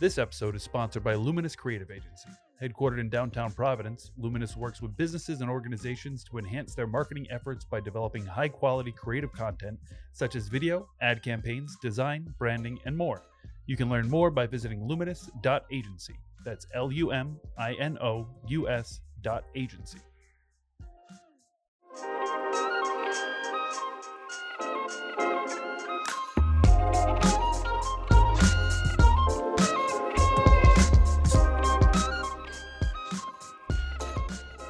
This episode is sponsored by Luminous Creative Agency. Headquartered in downtown Providence, Luminous works with businesses and organizations to enhance their marketing efforts by developing high quality creative content such as video, ad campaigns, design, branding, and more. You can learn more by visiting luminous.agency. That's L U M I N O U S dot agency.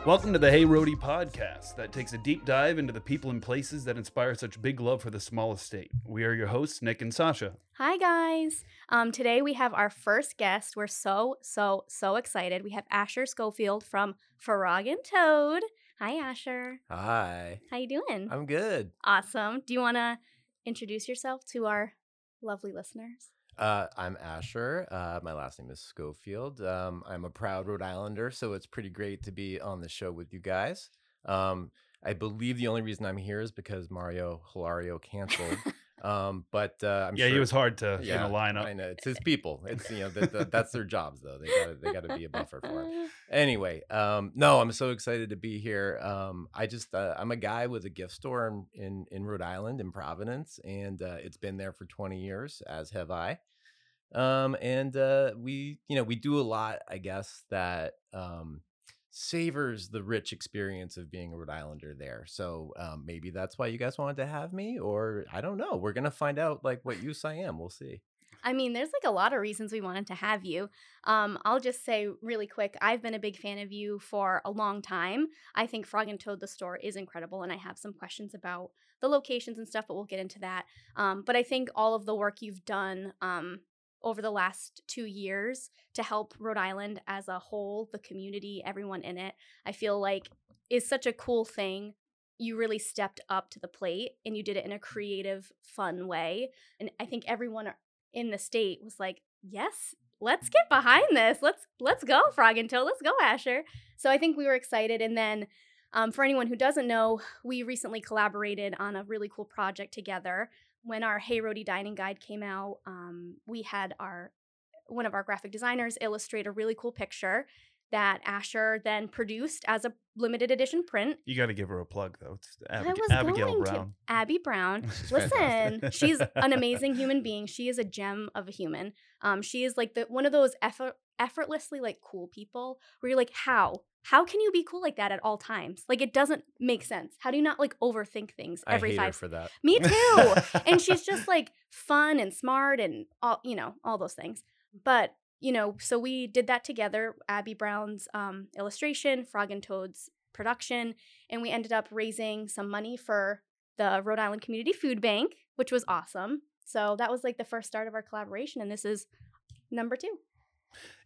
Welcome to the Hey Rhody podcast that takes a deep dive into the people and places that inspire such big love for the smallest state. We are your hosts, Nick and Sasha. Hi, guys. Um, today we have our first guest. We're so, so, so excited. We have Asher Schofield from Frog and Toad. Hi, Asher. Hi. How you doing? I'm good. awesome. Do you want to introduce yourself to our lovely listeners? Uh, I'm Asher. Uh, my last name is Schofield. Um, I'm a proud Rhode Islander, so it's pretty great to be on the show with you guys. Um, I believe the only reason I'm here is because Mario Hilario canceled. um, but uh, I'm yeah, sure he was hard to Yeah, in a lineup. I know it's his people. It's you know the, the, that's their jobs though. They got they got to be a buffer for it. Anyway, um, no, I'm so excited to be here. Um, I just uh, I'm a guy with a gift store in in, in Rhode Island in Providence, and uh, it's been there for 20 years, as have I. Um, and uh, we you know we do a lot, I guess that um, savors the rich experience of being a Rhode Islander there. So um, maybe that's why you guys wanted to have me, or I don't know. We're gonna find out like what use I am. We'll see. I mean, there's like a lot of reasons we wanted to have you. Um, I'll just say really quick I've been a big fan of you for a long time. I think Frog and Toad, the store, is incredible, and I have some questions about the locations and stuff, but we'll get into that. Um, but I think all of the work you've done um, over the last two years to help Rhode Island as a whole, the community, everyone in it, I feel like is such a cool thing. You really stepped up to the plate and you did it in a creative, fun way. And I think everyone in the state was like, yes, let's get behind this. Let's let's go, Frog and Toad. Let's go, Asher. So I think we were excited. And then um, for anyone who doesn't know, we recently collaborated on a really cool project together. When our Hey Rhody Dining Guide came out, um, we had our one of our graphic designers illustrate a really cool picture that Asher then produced as a limited edition print. You got to give her a plug though. It's I was Abigail going Brown. to Abby Brown. She's Listen, she's an amazing human being. She is a gem of a human. Um, she is like the one of those effort, effortlessly like cool people where you're like, how? How can you be cool like that at all times? Like it doesn't make sense. How do you not like overthink things I every hate her five? for that. Me too. and she's just like fun and smart and all you know all those things. But you know, so we did that together. Abby Brown's um, illustration, Frog and Toad's production, and we ended up raising some money for the Rhode Island Community Food Bank, which was awesome. So that was like the first start of our collaboration, and this is number two.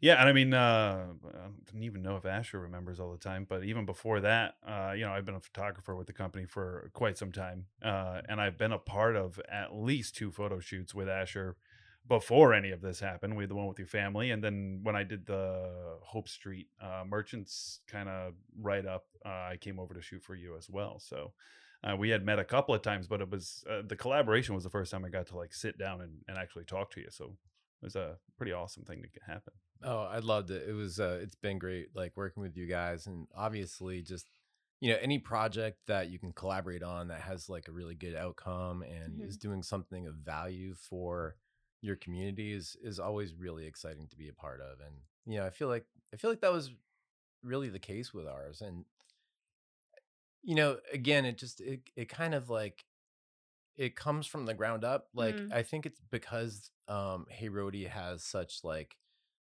Yeah, and I mean, uh, I don't even know if Asher remembers all the time, but even before that, uh, you know, I've been a photographer with the company for quite some time, uh, and I've been a part of at least two photo shoots with Asher before any of this happened. We had the one with your family, and then when I did the Hope Street uh, Merchants kind of write up, uh, I came over to shoot for you as well. So. Uh, we had met a couple of times, but it was uh, the collaboration was the first time I got to like sit down and, and actually talk to you. So was a pretty awesome thing to get happen. Oh, I loved it. It was uh it's been great like working with you guys and obviously just you know any project that you can collaborate on that has like a really good outcome and Mhm. is doing something of value for your community is is always really exciting to be a part of and you know I feel like I feel like that was really the case with ours and you know again it just it it kind of like it comes from the ground up like Mm. I think it's because um Hey Rhody has such like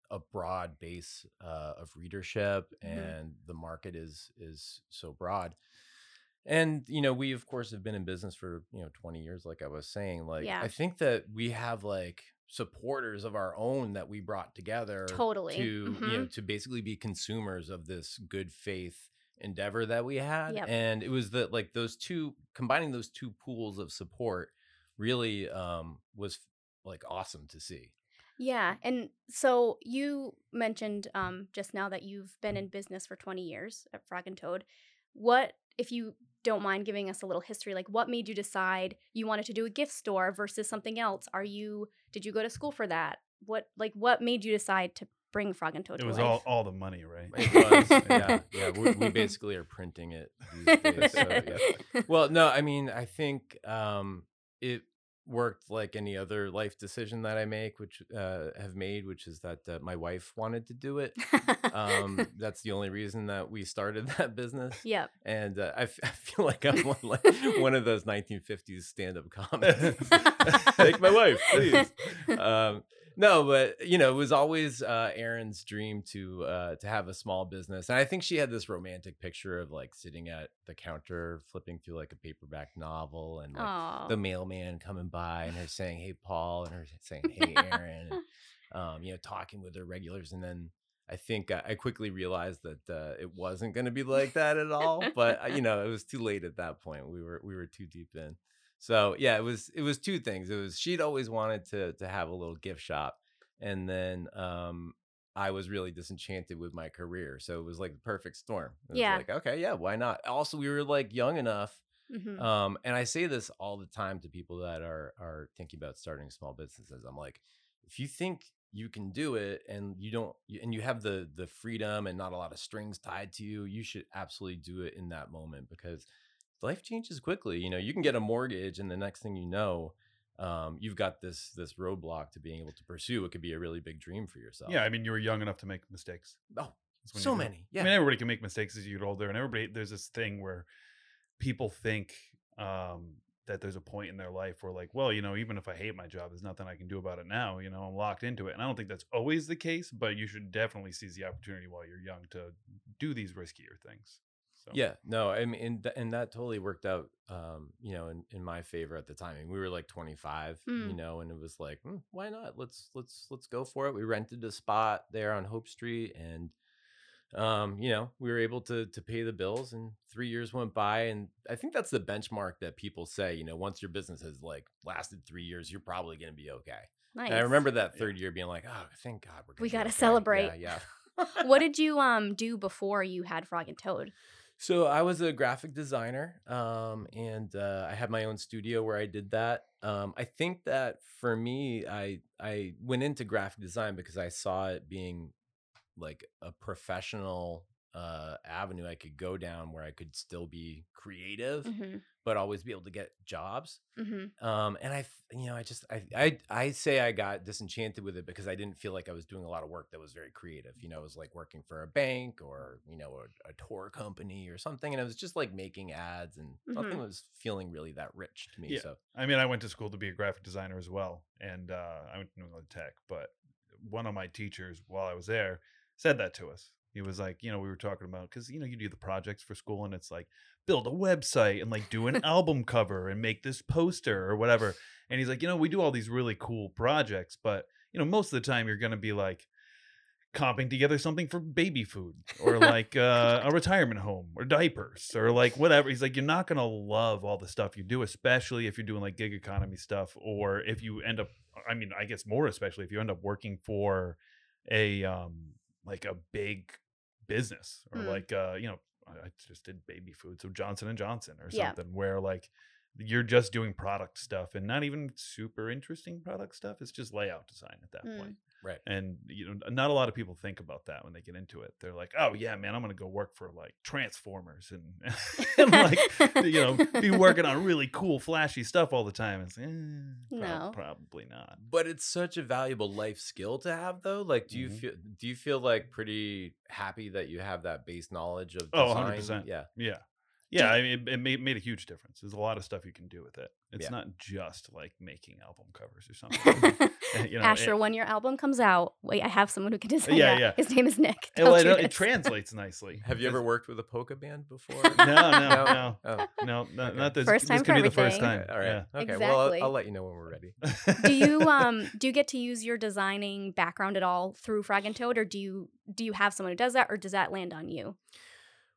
a broad base uh, of readership Mhm. and the market is is so broad and you know we of course have been in business for you know 20 years like i was saying like Yeah. i think that we have like supporters of our own that we brought together Totally. to you know Mhm. to basically be consumers of this good faith endeavor that we had Yep. and it was that like those two combining those two pools of support really um was like awesome to see Yeah, and so you mentioned um, just now that you've been in business for 20 years at Frog and Toad. What, if you don't mind giving us a little history, like what made you decide you wanted to do a gift store versus something else? Are you, did you go to school for that? what like what made you decide to bring Frog and Toad It to was life? all all the money, right? It was, yeah, yeah. We, we basically are printing it these days. So, yeah. Well, no, I mean, I think um, it worked like any other life decision that I make, which uh, have made, which is that uh, my wife wanted to do it. Um, that's the only reason that we started that business. yep. And uh, I, f- I feel like I'm one, like one of those 1950s stand-up comics. Take my wife, please. Um, no, but you know, it was always uh, Erin's dream to uh, to have a small business, and I think she had this romantic picture of like sitting at the counter, flipping through like a paperback novel, and like the mailman coming by, and her saying, "Hey, Paul," and her saying, "Hey, Erin," and, um, you know, talking with her regulars, and then. I think I I quickly realized that uh, it wasn't going to be like that at all. But uh, you know, it was too late at that point. We were we were too deep in. So yeah, it was it was two things. It was she'd always wanted to to have a little gift shop, and then um, I was really disenchanted with my career. So it was like the perfect storm. It was Yeah. like okay, yeah, why not? Also, we were like young enough. Mhm. Um, and I say this all the time to people that are are thinking about starting small businesses. I'm like, if you think you can do it and you don't and you have the the freedom and not a lot of strings tied to you, you should absolutely do it in that moment because life changes quickly. You know, you can get a mortgage and the next thing you know, um, you've got this this roadblock to being able to pursue. It could be a really big dream for yourself. Yeah, I mean, you were young enough to make mistakes. Oh, so many. Yeah. I mean, everybody can make mistakes as you get older, and everybody there's this thing where people think um, that there's a point in their life where, like, well, you know, even if I hate my job, there's nothing I can do about it now. You know, I'm locked into it, and I don't think that's always the case. But you should definitely seize the opportunity while you're young to do these riskier things. So, Yeah, no, I mean, and, th- and that totally worked out, um, you know, in, in my favor at the time. I mean, we were like 25, you Mm. know, and it was like, "Hmm, why not? Let's let's let's go for it. We rented a spot there on Hope Street, and um, you know, we were able to to pay the bills, and three years went by, and I think that's the benchmark that people say. You know, once your business has like lasted three years, you're probably going to be okay. nice. And I remember that third year being like, oh, thank God, we're. Gonna We gotta okay." celebrate. Yeah, yeah. what did you um do before you had Frog and Toad? So I was a graphic designer, um, and uh, I had my own studio where I did that. Um, I think that for me, I I went into graphic design because I saw it being like a professional uh, avenue I could go down where I could still be creative, Mm-hmm. But always be able to get jobs. Mm-hmm. Um, and I, you know, I just, I, I, I say I got disenchanted with it because I didn't feel like I was doing a lot of work that was very creative. You know, it was like working for a bank or, you know, a, a tour company or something. And it was just like making ads and nothing Mhm. was feeling really that rich to me. Yeah. So, I mean, I went to school to be a graphic designer as well, and uh, I went to New England Tech. But one of my teachers, while I was there, said that to us. He was like, you know, we were talking about because you know you do the projects for school, and it's like build a website and like do an album cover and make this poster or whatever. And he's like, you know, we do all these really cool projects, but you know, most of the time you're going to be like comping together something for baby food or like uh, a retirement home or diapers or like whatever. He's like, you're not gonna love all the stuff you do, especially if you're doing like gig economy stuff, or if you end up. I mean, I guess more especially if you end up working for a um like a big business or Mm. like uh you know I just did baby food, so Johnson and Johnson or Yeah. something where like you're just doing product stuff and not even super interesting product stuff. It's just layout design at that Mm. point. Right. And you know, not a lot of people think about that when they get into it. They're like, "Oh yeah, man, I'm gonna go work for like Transformers and, and like you know be working on really cool, flashy stuff all the time." It's eh, prob- No. probably not. But it's such a valuable life skill to have though. Like, do you Mhm. feel, do you feel like pretty happy that you have that base knowledge of Oh, 100%. Yeah. Yeah, yeah. I mean, it, it made, made a huge difference. There's a lot of stuff you can do with it. It's Yeah. not just like making album covers or something. you know, Asher, it- when your album comes out, wait, I have someone who can design Yeah, that. yeah. His name is Nick. it, it, it translates nicely. Have you ever worked with a polka band before? No, no, no, Oh. no, not, Okay. not this. First time this for could be the first time. All right. Yeah. Okay. Well, I'll, I'll let you know when we're ready. do you um do you get to use your designing background at all through Frog and Toad, or do you do you have someone who does that, or does that land on you?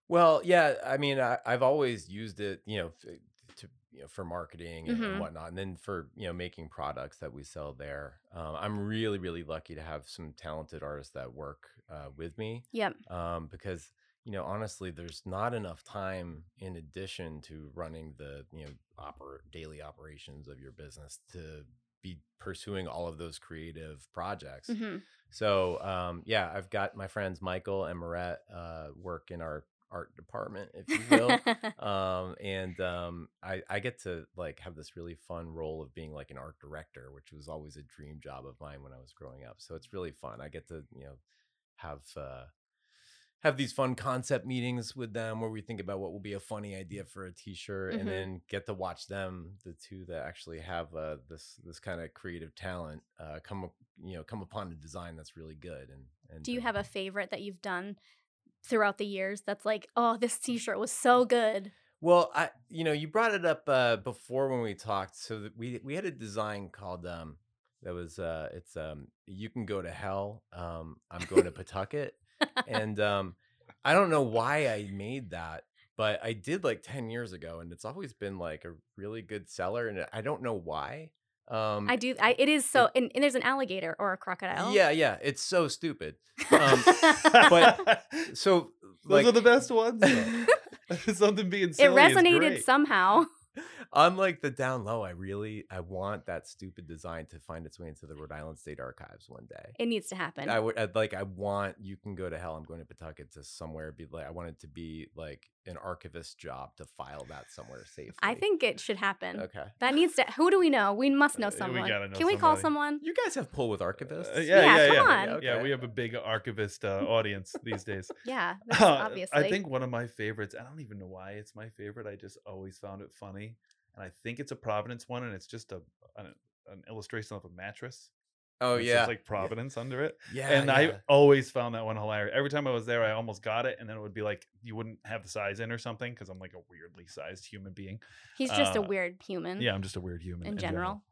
Well, yeah. I mean, I, I've always used it, you know, to, to you know, for marketing and, Mhm. and whatnot, and then for you know making products that we sell there. Um, I'm really, really lucky to have some talented artists that work uh, with me Yep. um, because you know honestly, there's not enough time in addition to running the you know oper- daily operations of your business to be pursuing all of those creative projects. hmm So um, yeah, I've got my friends Michael and Moret uh, work in our art department, if you will. um, and um, I, I get to like have this really fun role of being like an art director, which was always a dream job of mine when I was growing up. So it's really fun. I get to you know have uh, have these fun concept meetings with them where we think about what will be a funny idea for a T-shirt, Mhm. and then get to watch them, the two that actually have uh, this this kind of creative talent, uh, come you know come upon a design that's really good. And, and Do you have a favorite that you've done throughout the years that's like, oh, this t shirt was so good? Well, I you know you brought it up uh, before when we talked. So that we we had a design called um that was uh it's um you can go to hell. Um, I'm going to Pawtucket, and um I don't know why I made that, but I did like ten years ago, and it's always been like a really good seller, and I don't know why. Um, I do. I, it is so, and, and there's an alligator or a crocodile. yeah, yeah, it's so stupid. Um, but- So those like are the best ones. Something being it silly is resonated great. somehow. I'm like the down low. I really I want that stupid design to find its way into the Rhode Island State Archives one day. It needs to happen. I would I'd like I want you can go to hell. I'm going to Pawtucket to somewhere be like I want it to be like an archivist job to file that somewhere safely. I think it should happen. okay. That needs to. Who do we know? We must know Uh, we someone. gotta know Can we call someone? You guys have pull with archivists. Uh, yeah, Yeah, yeah, come yeah. on. Yeah, we have a big archivist uh, audience these days. Yeah, that's Uh, obviously. I think one of my favorites. I don't even know why it's my favorite. I just always found it funny, and I think it's a Providence one, and it's just a an, an illustration of a mattress. Oh It's yeah. just like Providence under it. yeah. and yeah. I always found that one hilarious. Every time I was there, I almost got it, and then it would be like you wouldn't have the size in or something because I'm like a weirdly sized human being. He's just a uh, weird human. Yeah, I'm just a weird human In general.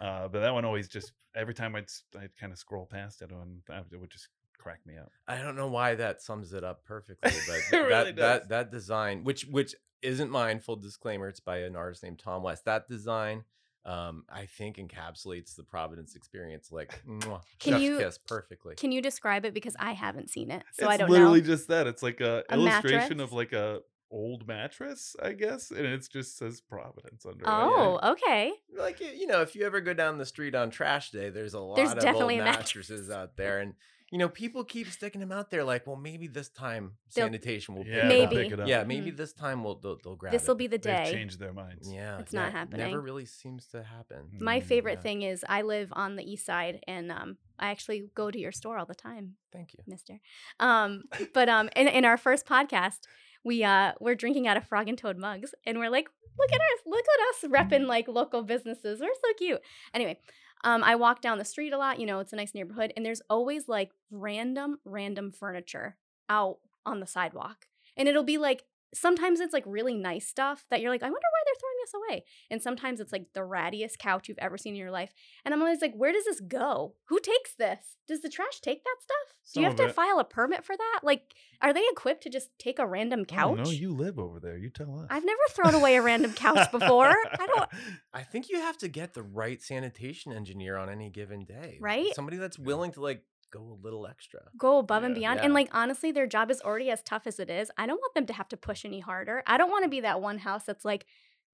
uh, but that one always just every time I'd s- I'd kind of scroll past it, and that- it would just crack me up. I don't know why that sums it up perfectly, but It th- really that does. that that design, which which isn't mine, full disclaimer, it's by an artist named Tom West. That design, um, I think encapsulates the Providence experience like mwah, Can you- kiss perfectly. Can you describe it because I haven't seen it, so it's I don't know. It's literally know. just that. It's like a, A illustration mattress? of like a old mattress, I guess, and it just says Providence under it. Oh, okay. like you know, if you ever go down the street on trash day, there's a lot There's of definitely old a mattress. mattresses out there, and you know, people keep sticking them out there. Like, well, maybe this time They'll- sanitation will pick Yeah, it they'll. Maybe. pick it up. Yeah, maybe this time we'll they'll, they'll grab This will it. be the They've day. changed their minds. Yeah, It's not yeah, happening. Never really seems to happen. My Mm, favorite yeah. thing is I live on the east side, and um, I actually go to your store all the time, Thank you. Mister. Um, but um, in, in our first podcast, we uh, we're drinking out of Frog and Toad mugs, and we're like, look at us, look at us repping like local businesses. We're so cute. Anyway, um, I walk down the street a lot. You know, it's a nice neighborhood, and there's always like random, random furniture out on the sidewalk, and it'll be like. Sometimes it's like really nice stuff that you're like, I wonder why they're throwing this away. And sometimes it's like the rattiest couch you've ever seen in your life. And I'm always like, where does this go? Who takes this? Does the trash take that stuff? Do you have to it. file a permit for that? Like, are they equipped to just take a random couch? No, you live over there. You tell us. I've never thrown away a random couch before. I don't. I think you have to get the right sanitation engineer on any given day. Right? Somebody that's willing to like go a little extra. Go above and beyond. Yeah. And like honestly, their job is already as tough as it is. I don't want them to have to push any harder. I don't want to be that one house that's like,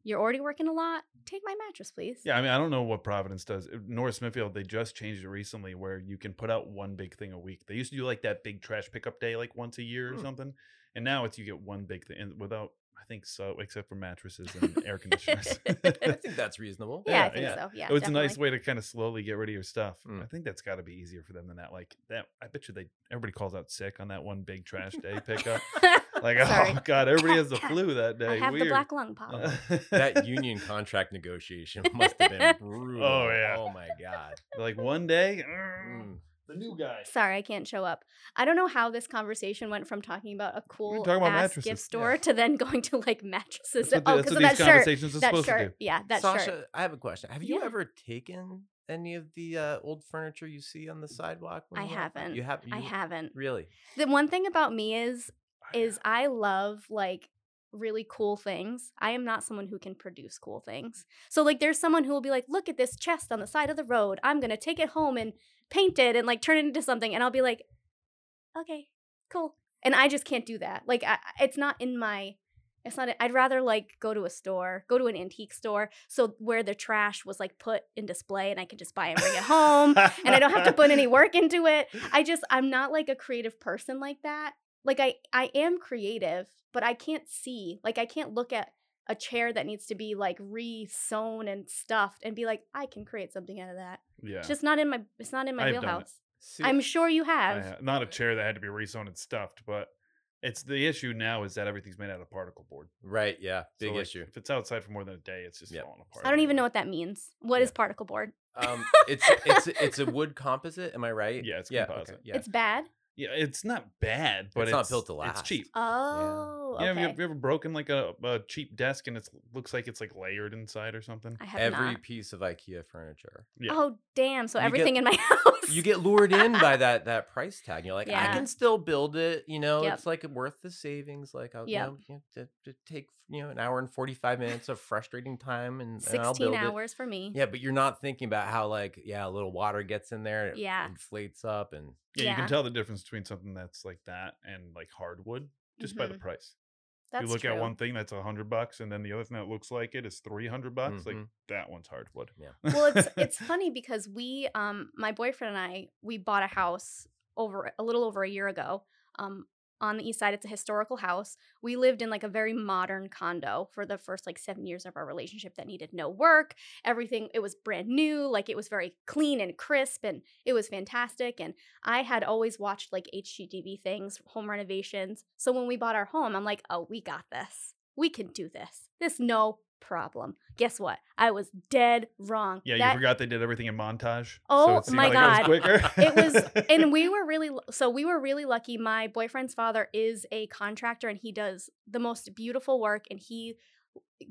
you're already working a lot. Take my mattress, please. Yeah, I mean, I don't know what Providence does. Uh, North Smithfield, they just changed it recently where you can put out one big thing a week. They used to do like that big trash pickup day like once a year or Hmm. something. And now it's you get one big thing and without, I think so, except for mattresses and air conditioners. I think that's reasonable. Yeah, I Yeah, think yeah. so. Yeah. it was a nice way to kind of slowly get rid of your stuff. Mm. I think that's got to be easier for them than that. Like that, I bet you they everybody calls out sick on that one big trash day pickup. Like, Sorry. oh god, everybody has the flu that day. I have Weird. the black lung pop. that union contract negotiation must have been brutal. Oh, yeah. Oh my god. like one day, Mm. The new guy. Sorry, I can't show up. I don't know how this conversation went from talking about a cool talking about ass mattresses, gift yeah. store to then going to like mattresses. That's what, the- oh, that's because what of these that shirt. conversations are That supposed shirt. to do. Yeah, that Sasha, shirt. I have a question. Have you Yeah. ever taken any of the uh, old furniture you see on the sidewalk? when I you haven't. You have. I haven't. Really? The one thing about me is is I love like really cool things. I am not someone who can produce cool things. So like there's someone who will be like, "Look at this chest on the side of the road. I'm going to take it home and paint it and like turn it into something." And I'll be like, "Okay, cool." And I just can't do that. Like I, it's not in my It's not. I'd rather like go to a store, go to an antique store, so where the trash was like put in display, and I can just buy and bring it home, and I don't have to put any work into it. I just I'm not like a creative person like that. Like I I am creative, but I can't see. Like I can't look at a chair that needs to be like re-sewn and stuffed and be like I can create something out of that. Yeah. It's just not in my it's not in my I've wheelhouse. See, I'm sure you I have. not a chair that had to be re-sewn and stuffed, but it's the issue now is that everything's made out of particle board. right, yeah, So, big like, issue. If it's outside for more than a day, it's just Yep. falling apart. I don't even know what that means. What is Yeah. particle board? Um, it's it's it's a wood composite. Am I right? Yeah, it's yeah, composite. Okay, yeah. It's bad. Yeah, it's not bad, but It's it's, not built to last. It's cheap. Oh, Yeah, have, you, okay. have you ever broken like a, a cheap desk and it looks like it's like layered inside or something? I have Every not. piece of IKEA furniture. Yeah. Oh, damn. So You everything get- in my house. You get lured in by that that price tag. You're like, I can still build it. You know, Yep. it's like worth the savings. Like, I'll, Yep. you know, you know, to, to take you know an hour and forty five minutes of frustrating time, and, and I'll 16 build it. hours for me. Yeah, but you're not thinking about how like yeah, a little water gets in there, and it Yeah. inflates up, and Yeah, you can tell the difference between something that's like that and like hardwood just by the Mhm. price. That's you look true. at one thing that's a hundred bucks, and then the other thing that looks like it is three hundred bucks. Like Mhm. that one's hardwood. Yeah. well, it's it's funny because we, um, my boyfriend and I, we bought a house over a little over a year ago. Um, on the east side, it's a historical house. We lived in like a very modern condo for the first like seven years of our relationship that needed no work. Everything it was brand new, like it was very clean and crisp, and it was fantastic. And I had always watched like HGTV things, home renovations. So when we bought our home, I'm like, oh, we got this. We can do this. This no problem. Guess what? I was dead wrong. Yeah, That- you forgot they did everything in montage. Oh so my like God. it was quicker. it was and we were really so we were really lucky my boyfriend's father is a contractor and he does the most beautiful work and he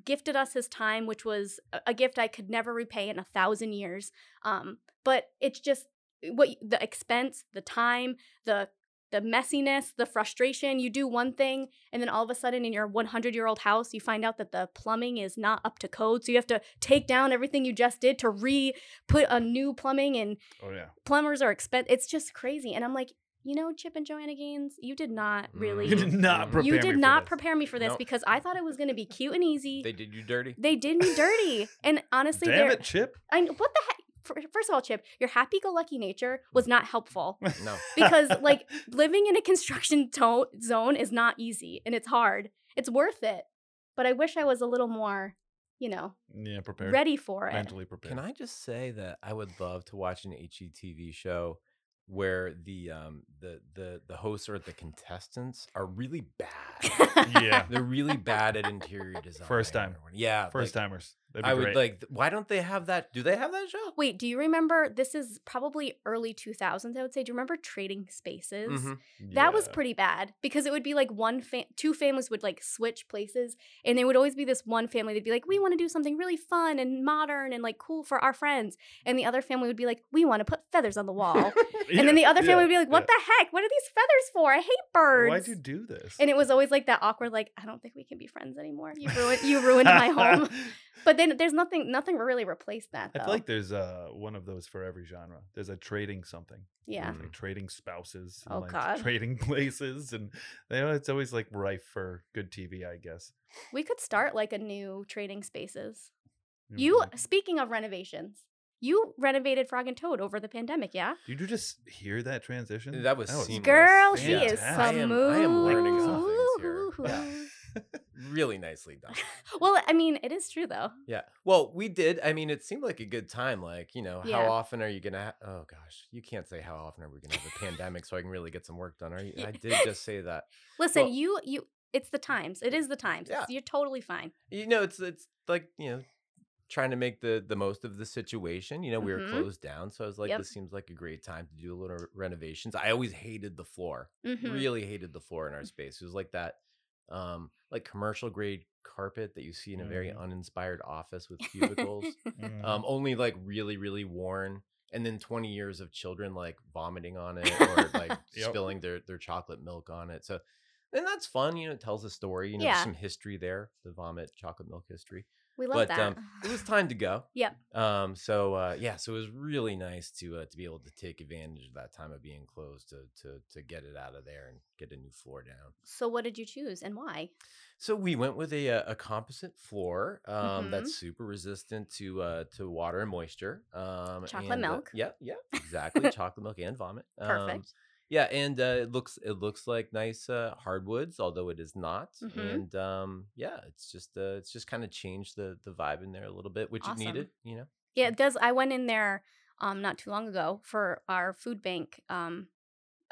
gifted us his time which was a- a gift i could never repay in a thousand years um but it's just what the expense the time the the messiness the frustration you do one thing and then all of a sudden in your 100 year old house you find out that the plumbing is not up to code so you have to take down everything you just did to re put a new plumbing and oh yeah. plumbers are expensive. It's just crazy. And I'm like, you know, Chip and Joanna Gaines, you did not really. You did not Mhm. prepare you me did for not this. prepare me for this Nope. because I thought it was going to be cute and easy. they did you dirty. They did me dirty. And honestly, Damn it, Chip. I what the heck? Fir- First of all, Chip, your happy-go-lucky nature was not helpful No, because, like, living in a construction to- zone is not easy and it's hard. It's worth it, but I wish I was a little more, you know, Yeah, prepared. ready for it. Mentally prepared. Can I just say that I would love to watch an HGTV show where the um the the the hosts or the contestants are really bad. Yeah. They're really bad at interior design. First time. Yeah. First like, timers. That'd be I would great. like why don't they have that? Do they have that show? Wait, do you remember? This is probably early 2000s, I would say. Do you remember Trading Spaces? Mhm. That was pretty bad because it would be like one, fa- two families would like switch places, and there would always be this one family. They'd be like, "We want to do something really fun and modern and like cool for our friends," and the other family would be like, "We want to put feathers on the wall," and then the other family would be like, "What the heck? What are these feathers for? I hate birds." Why'd you do this? and it was always like that awkward, like, I don't think we can be friends anymore. You ruined, you ruined my home. But then there's nothing, nothing really replaced that. I feel like there's uh one of those for every genre. There's a trading something. yeah. There's, like trading spouses. and, Oh, like, God. Trading places, and you know, it's always like rife for good TV, I guess. We could start like a new trading spaces. Mm, You speaking of renovations, you renovated Frog and Toad over the pandemic, yeah? Did you just hear that transition? That was seamless. Girl, she is fantastic. I am- I am learning smooth. some things here. Yeah. Really nicely done. well, I mean, it is true though. Yeah. Well, we did. I mean, it seemed like a good time. Like, you know, Yeah. how often are you gonna? Ha- oh gosh, you can't say how often are we gonna have a pandemic so I can really get some work done. Are you? I did just say that. Listen, Well- you you it's the times. It is the times. Yeah. It's- You're totally fine. You know, it's it's like you know, trying to make the the most of the situation. You know, we were Mhm. closed down, so I was like, Yep. this seems like a great time to do a little renovations. I always hated the floor. Mhm. Really hated the floor in our space. It was like that, um, like commercial grade carpet that you see in a very Mhm. uninspired office with cubicles. Mm. um, only like really really worn and then 20 years of children like vomiting on it or like Yep. spilling their their chocolate milk on it so and that's fun you know it tells a story you know Yeah. some history there the vomit chocolate milk history We love but that. um, it was time to go. Yep. Um. So uh, yeah. So it was really nice to uh, to be able to take advantage of that time of being closed to to to get it out of there and get a new floor down. so what did you choose and why? So we went with a uh, a composite floor um, Mhm. that's super resistant to uh, to water and moisture. Um, Chocolate and, uh, milk. yeah, yeah, exactly. Chocolate milk and vomit. Um, Perfect. Yeah, and uh, it looks it looks like nice uh, hardwoods, although it is not. Mhm. And um, yeah, it's just uh, it's just kind of changed the the vibe in there a little bit, which Awesome. it needed. You know. Yeah, it does. I went in there um not too long ago for our food bank um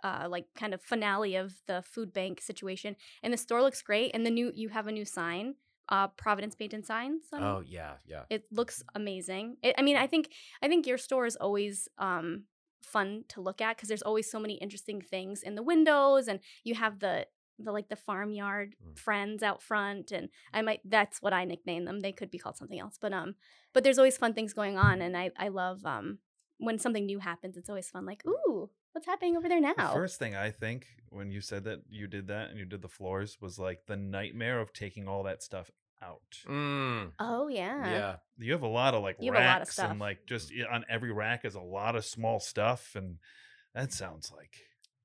uh like kind of finale of the food bank situation and the store looks great and the new you have a new sign uh Providence Paint and Signs on. Oh yeah, yeah. it looks amazing. It, I mean, I think I think your store is always um fun to look at because there's always so many interesting things in the windows and you have the the like the farmyard Mm. friends out front and I might that's what I nickname them. They could be called something else, but um but there's always fun things going on and I I love um when something new happens. It's always fun like, "Ooh, what's happening over there The now?" first thing I think when you said that you did that and you did the floors was like the nightmare of taking all that stuff out. Mm, oh yeah. yeah. You have a lot of like You have a lot of racks stuff. and like just on every rack is a lot of small stuff and that sounds like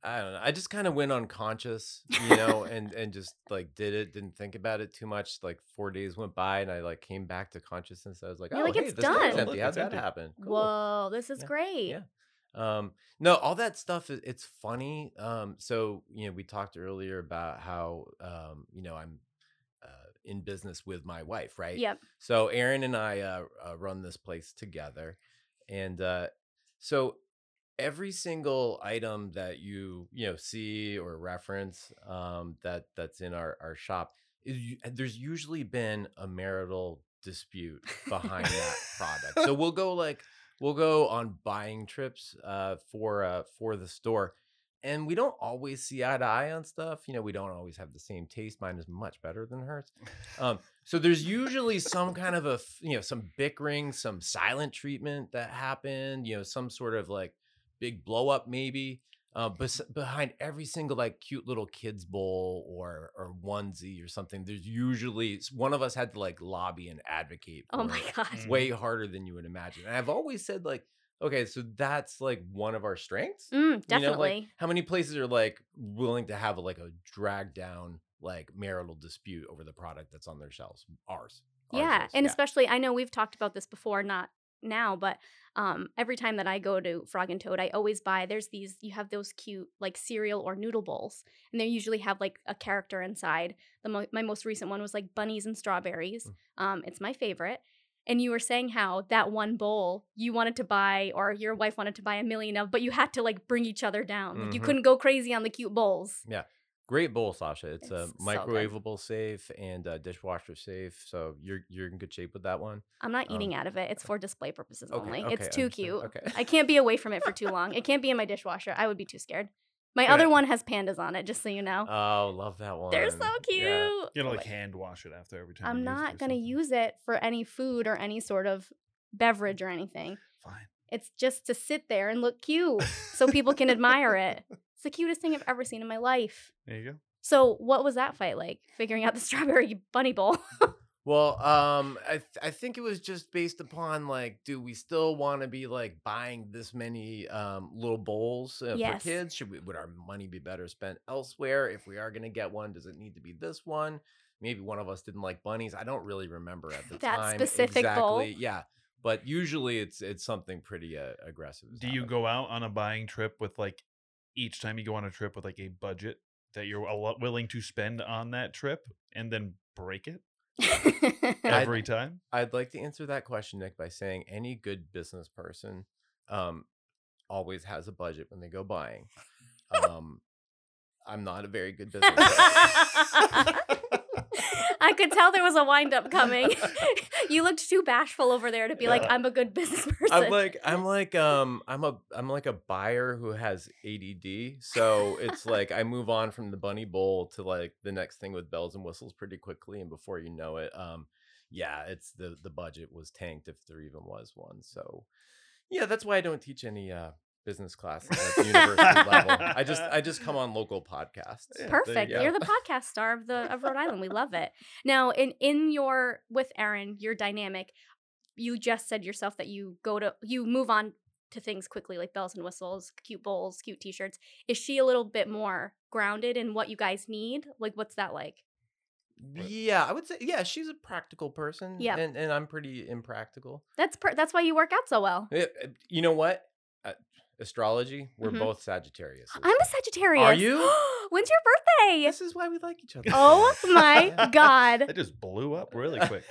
I don't know. I just kind of went unconscious, you know, and and just like did it, didn't think about it too much. Like four days went by, and I like came back to consciousness. I was like, You're oh, like, hey, "It's the done." empty. Look, How'd it's that empty. happen? Cool. Whoa, this is Yeah, great. yeah. Um, no, all that stuff is it's funny. Um, so you know, we talked earlier about how um, you know, I'm in business with my wife, right? Yep. So Erin and I uh, uh, run this place together, and uh, so every single item that you you know see or reference um, that that's in our our shop is there's usually been a marital dispute behind that product. So we'll go like we'll go on buying trips uh, for uh, for the store. And we don't always see eye to eye on stuff. You know, we don't always have the same taste. Mine is much better than hers. Um, so there's usually some kind of a, you know, some bickering, some silent treatment that happened, you know, some sort of like big blow up maybe. Uh, bes- behind every single like cute little kids bowl or or onesie or something, there's usually one of us had to like lobby and advocate. Oh my god. Way harder than you would imagine. And I've always said like, okay, so that's like one of our strengths. Mm, You know, like, definitely. how many places are like willing to have like a drag down like marital dispute over the product that's on their shelves? Ours. Ours yeah, is, and especially I know we've talked about this before, not now, but um every time that I go to Frog and Toad, I always buy there's these you have those cute like cereal or noodle bowls, and they usually have like a character inside. The mo- my most recent one was like bunnies and strawberries. Mm. Um, it's my favorite. And you were saying how that one bowl you wanted to buy, or your wife wanted to buy a million of, but you had to like bring each other down. Like you Mhm. couldn't go crazy on the cute bowls. Yeah. Great bowl, Sasha. It's, It's a so good. microwavable safe and dishwasher safe. So you're you're in good shape with that one. I'm not Um, eating out of it. It's for display purposes Okay, only. okay, it's too cute. Okay. I can't be away from it for too long. It can't be in my dishwasher. I would be too scared. My Yeah. other one has pandas on it, just so you know. Oh, love that one. They're so cute. Yeah. you gotta Oh like hand wash it after every time. I'm you use it not going to something. use it for any food or any sort of beverage or anything. Fine. It's just to sit there and look cute so people can admire it. It's the cutest thing I've ever seen in my life. There you go. So, what was that fight like? Figuring out the strawberry bunny bowl. Well, um, I th- I think it was just based upon like, do we still want to be like buying this many um little bowls uh, Yes. for kids? Should we would our money be better spent elsewhere? If we are gonna get one, does it need to be this one? Maybe one of us didn't like bunnies. I don't really remember at the That time specific bowl? exactly. Yeah, but usually it's it's something pretty uh, aggressive. is Do you go out on a buying trip with like each time you go on a trip with like a budget that you're a lot willing to spend on that trip and then break it every time? I'd like to answer that question, Nick, by saying any good business person um, always has a budget when they go buying. Um, I'm not a very good business. I could tell there was a wind up coming. you looked too bashful over there to be like, I'm a good business person. I'm like I'm like um I'm a I'm like a buyer who has ADD. So it's like I move on from the bunny bowl to like the next thing with bells and whistles pretty quickly, and before you know it, um, yeah, it's the the budget was tanked if there even was one. So yeah, that's why I don't teach any uh business class at the university level. I just I just come on local podcasts. Yeah, there you Perfect. You're the podcast star of the of Rhode Island. We love it. Now, in in your with Erin, your dynamic, you just said yourself that you go to you move on to things quickly, like bells and whistles, cute bowls, cute t-shirts. Is she a little bit more grounded in what you guys need? Like, what's that like? Yeah, I would say yeah, she's a practical person. Yep. and and I'm pretty impractical. That's per- that's why you work out so well. Eh, eh, You know what? Uh, astrology. We're Mhm. both Sagittarius. I'm a Sagittarius. Are you? When's your birthday? This is why we like each other. Oh my Yeah. god. That just blew up really quick.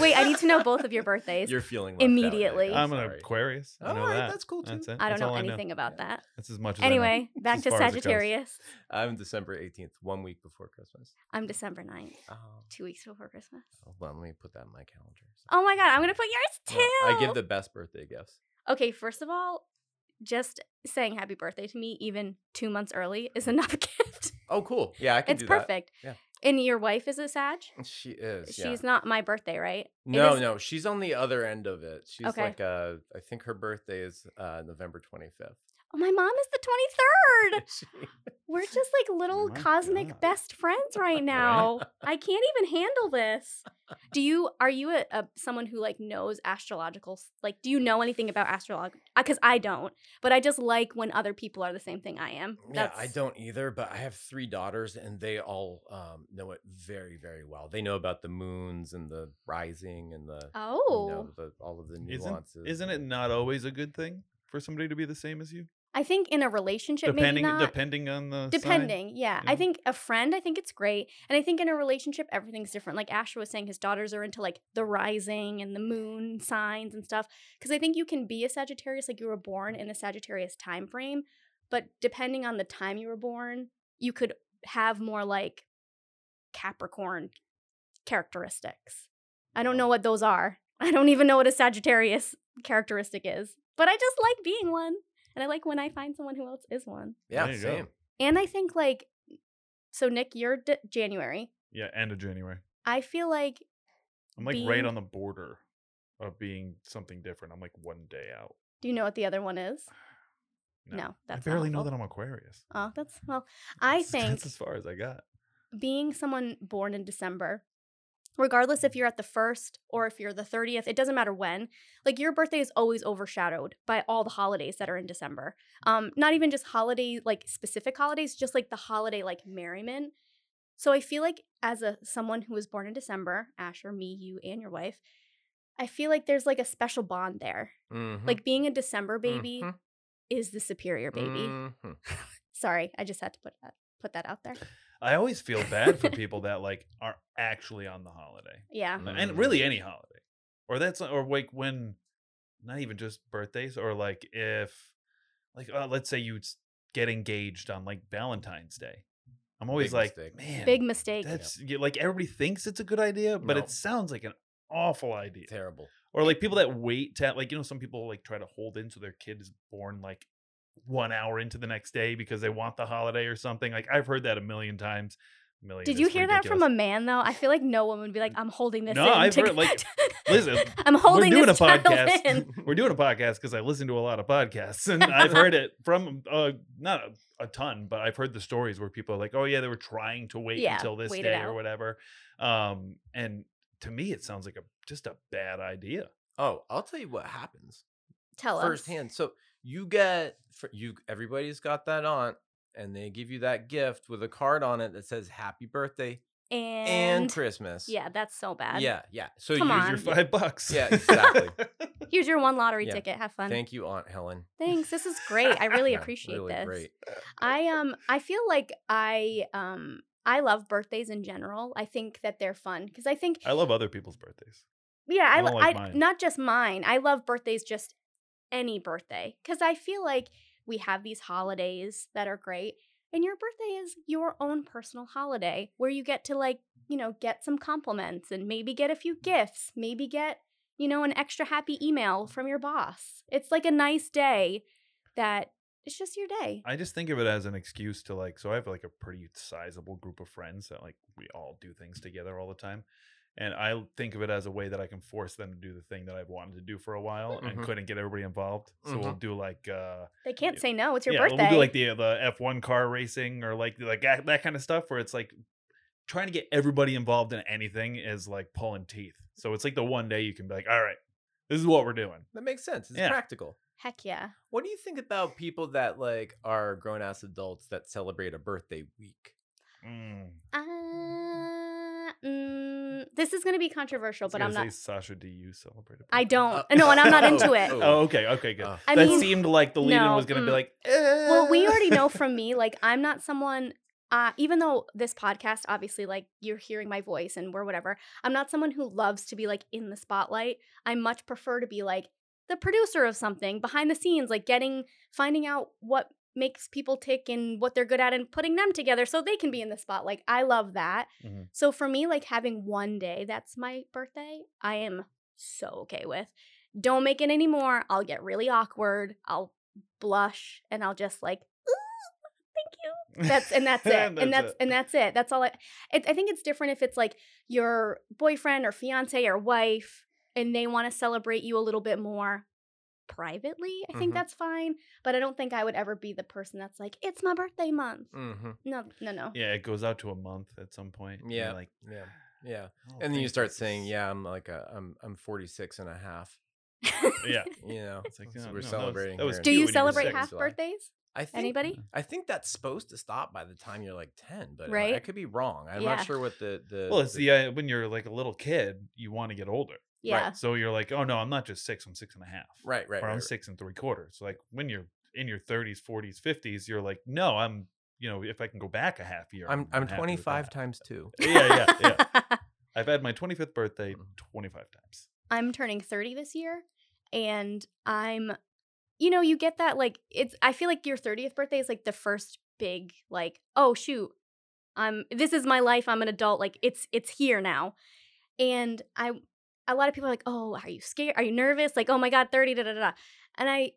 Wait, I need to know both of your birthdays. You're feeling left out, Immediately. I'm an. Aquarius. I All know right, that. that's cool, too. That's it. I don't That's know all anything about that. That's as much as I know. Anyway, back to far as it goes. Sagittarius. I'm December 18th, one week before Christmas. I'm December 9th, two weeks before Christmas. well, let me put that in my calendar. So- Oh my god, I'm gonna put yours too. Well, I give the best birthday gifts. Okay, first of all, just saying happy birthday to me even two months early is enough gift. Oh, cool. Yeah, I can it's do perfect. Yeah. And your wife is a Sag? She is. She's yeah. not my birthday, right? No, is- no, she's on the other end of it. She's Okay. like, uh, I think her birthday is uh, November 25th. Oh, my mom is the 23rd. We're just like little my cosmic God. best friends right now. I can't even handle this. Do you are you a, a someone who like knows astrological like do you know anything about astrology? Cuz I don't, but I just like when other people are the same thing I am. yeah, I don't either, but I have three daughters and they all um, know it very, very well. They know about the moons and the rising and the, Oh. you know, the all of the Isn't, nuances. isn't it not always a good thing for somebody to be the same as you? I think in a relationship Depending maybe not. depending on the sign? Depending, yeah. I mm-hmm. think a friend, I think it's great. And I think in a relationship, everything's different. Like Asher was saying, his daughters are into like the rising and the moon signs and stuff. Because I think you can be a Sagittarius, like you were born in a Sagittarius time frame. But depending on the time you were born, you could have more like Capricorn characteristics. I don't know what those are. I don't even know what a Sagittarius characteristic is. But I just like being one. And I like when I find someone who else is one. Yeah, There you go. same. And I think like, so Nick, you're d- January. Yeah, end of January. I feel like I'm like right Being- on the border of being something different. I'm like one day out. do you know what the other one is? No, that's I barely know awful. that I'm Aquarius. Oh, that's well. I That's- think that's as far as I got. being someone born in December, regardless if you're at the first or if you're the 30th, it doesn't matter when. Like your birthday is always overshadowed by all the holidays that are in December. Um, not even just holiday like specific holidays, just like the holiday like merriment. So I feel like as a someone who was born in December, Asher, me, you, and your wife, I feel like there's like a special bond there. Mhm, Like being a December baby mhm, is the superior baby. mhm. Sorry, I just had to put that put that out there. I always feel bad for people that like are actually on the holiday. Yeah. and Mm. really any holiday or that's or like when not even just birthdays or like if like uh, let's say you get engaged on like valentine's day i'm always Big like mistake. man Big mistake. that's yeah, like everybody thinks it's a good idea but No. it sounds like an awful idea Terrible. or like people that wait to like you know some people like try to hold in so their kid is born like one hour into the next day because they want the holiday or something like i've heard that a million times million Did you hear that from a man though? I feel like no one would be like, "I'm holding this No, in." I've to heard, like, get- listen, I'm holding we're doing this a podcast. in. We're doing a podcast because I listen to a lot of podcasts, and I've heard it from uh, not a, a ton, but I've heard the stories where people are like, "Oh yeah, they were trying to wait Yeah, until this wait day or whatever." Um, and to me, it sounds like a just a bad idea. Oh, I'll tell you what happens Tell us firsthand. So you get for you everybody's got that aunt and they give you that gift with a card on it that says happy birthday and, and, Christmas. yeah, that's so bad. Yeah, yeah. So Come you on. Your five bucks. Yeah, exactly. Here's your one lottery Yeah. ticket. Have fun. Thank you, Aunt Helen. Thanks. This is great. I really Yeah, appreciate really this. Great. I um I feel like I um I love birthdays in general. I think that they're fun because I think I love other people's birthdays. Yeah, I I, like I not just mine. I love birthdays, just any birthday, because I feel like we have these holidays that are great, and your birthday is your own personal holiday where you get to like you know get some compliments and maybe get a few gifts, maybe get you know an extra happy email from your boss. It's like a nice day that it's just your day. I just think of it as an excuse to like. So I have like a pretty sizable group of friends that like we all do things together all the time, and I think of it as a way that I can force them to do the thing that I've wanted to do for a while and Mhm. couldn't get everybody involved. So we'll Mhm. do like uh They can't say no. It's your yeah, birthday. we'll do like the the F1 car racing or like like that, that kind of stuff where it's like trying to get everybody involved in anything is like pulling teeth. So it's like the one day you can be like, "All right, this is what we're doing." That makes sense. It's Yeah. practical. Heck yeah. What do you think about people that like are grown ass adults that celebrate a birthday week? Mm. Uh, mm, this is going to be controversial, but I'm say, not. Sasha, do you celebrate? a I birthday? don't. Uh, no, and I'm not into oh, it. oh. Oh, okay, okay, good. Uh, I that mean, seemed like the lead-in no, was going to be mm. like, Well, we "Eh." already know from me, like, I'm not someone, uh, even though this podcast, obviously, like, you're hearing my voice and we're whatever, I'm not someone who loves to be, like, in the spotlight. I much prefer to be, like, the producer of something behind the scenes, like, getting, finding out what makes people tick and what they're good at and putting them together so they can be in the spotlight. I love that. Mhm. So for me, like, having one day that's my birthday, I am so okay with. Don't make it anymore. I'll get really awkward. I'll blush and I'll just like thank you that's and that's it and that's it. and that's it that's all I, it, I think it's different if it's like your boyfriend or fiance or wife and they want to celebrate you a little bit more privately i think Mhm. that's fine but i don't think i would ever be the person that's like it's my birthday month Mm-hmm. no no no yeah, it goes out to a month at some point. Yeah. like, Yeah. Yeah. "Oh, and then you start this saying, yeah, I'm like a, I'm, I'm 46 and a half. yeah. You know, It's like, so "Oh, no, we're that was- celebrating. that was do you when you were celebrate half July. birthdays I think, anybody I think that's supposed to stop by the time you're like 10, but I- I could be wrong. I'm Yeah. not sure what the, the, Well, it's the uh, when you're like a little kid, you want to get older. Yeah Right. So you're like, oh no, I'm not just six, I'm six and a half. right, right, or I'm right. six and three quarters. Like when you're in your 30s, 40s, 50s, you're like, no, I'm, you know, if I can go back a half year, I'm, I'm with 25 times two. Yeah, yeah, yeah. I've had my 25th birthday Mhm. 25 times. I'm turning 30 this year and I'm you know, you get that like it's I feel like your 30th birthday is like the first big like, oh shoot. I'm this is my life. I'm an adult. Like it's it's here now. And I a lot of people are like, "Oh, are you scared? Are you nervous?" Like, "Oh my god, 30 da da da." da." And I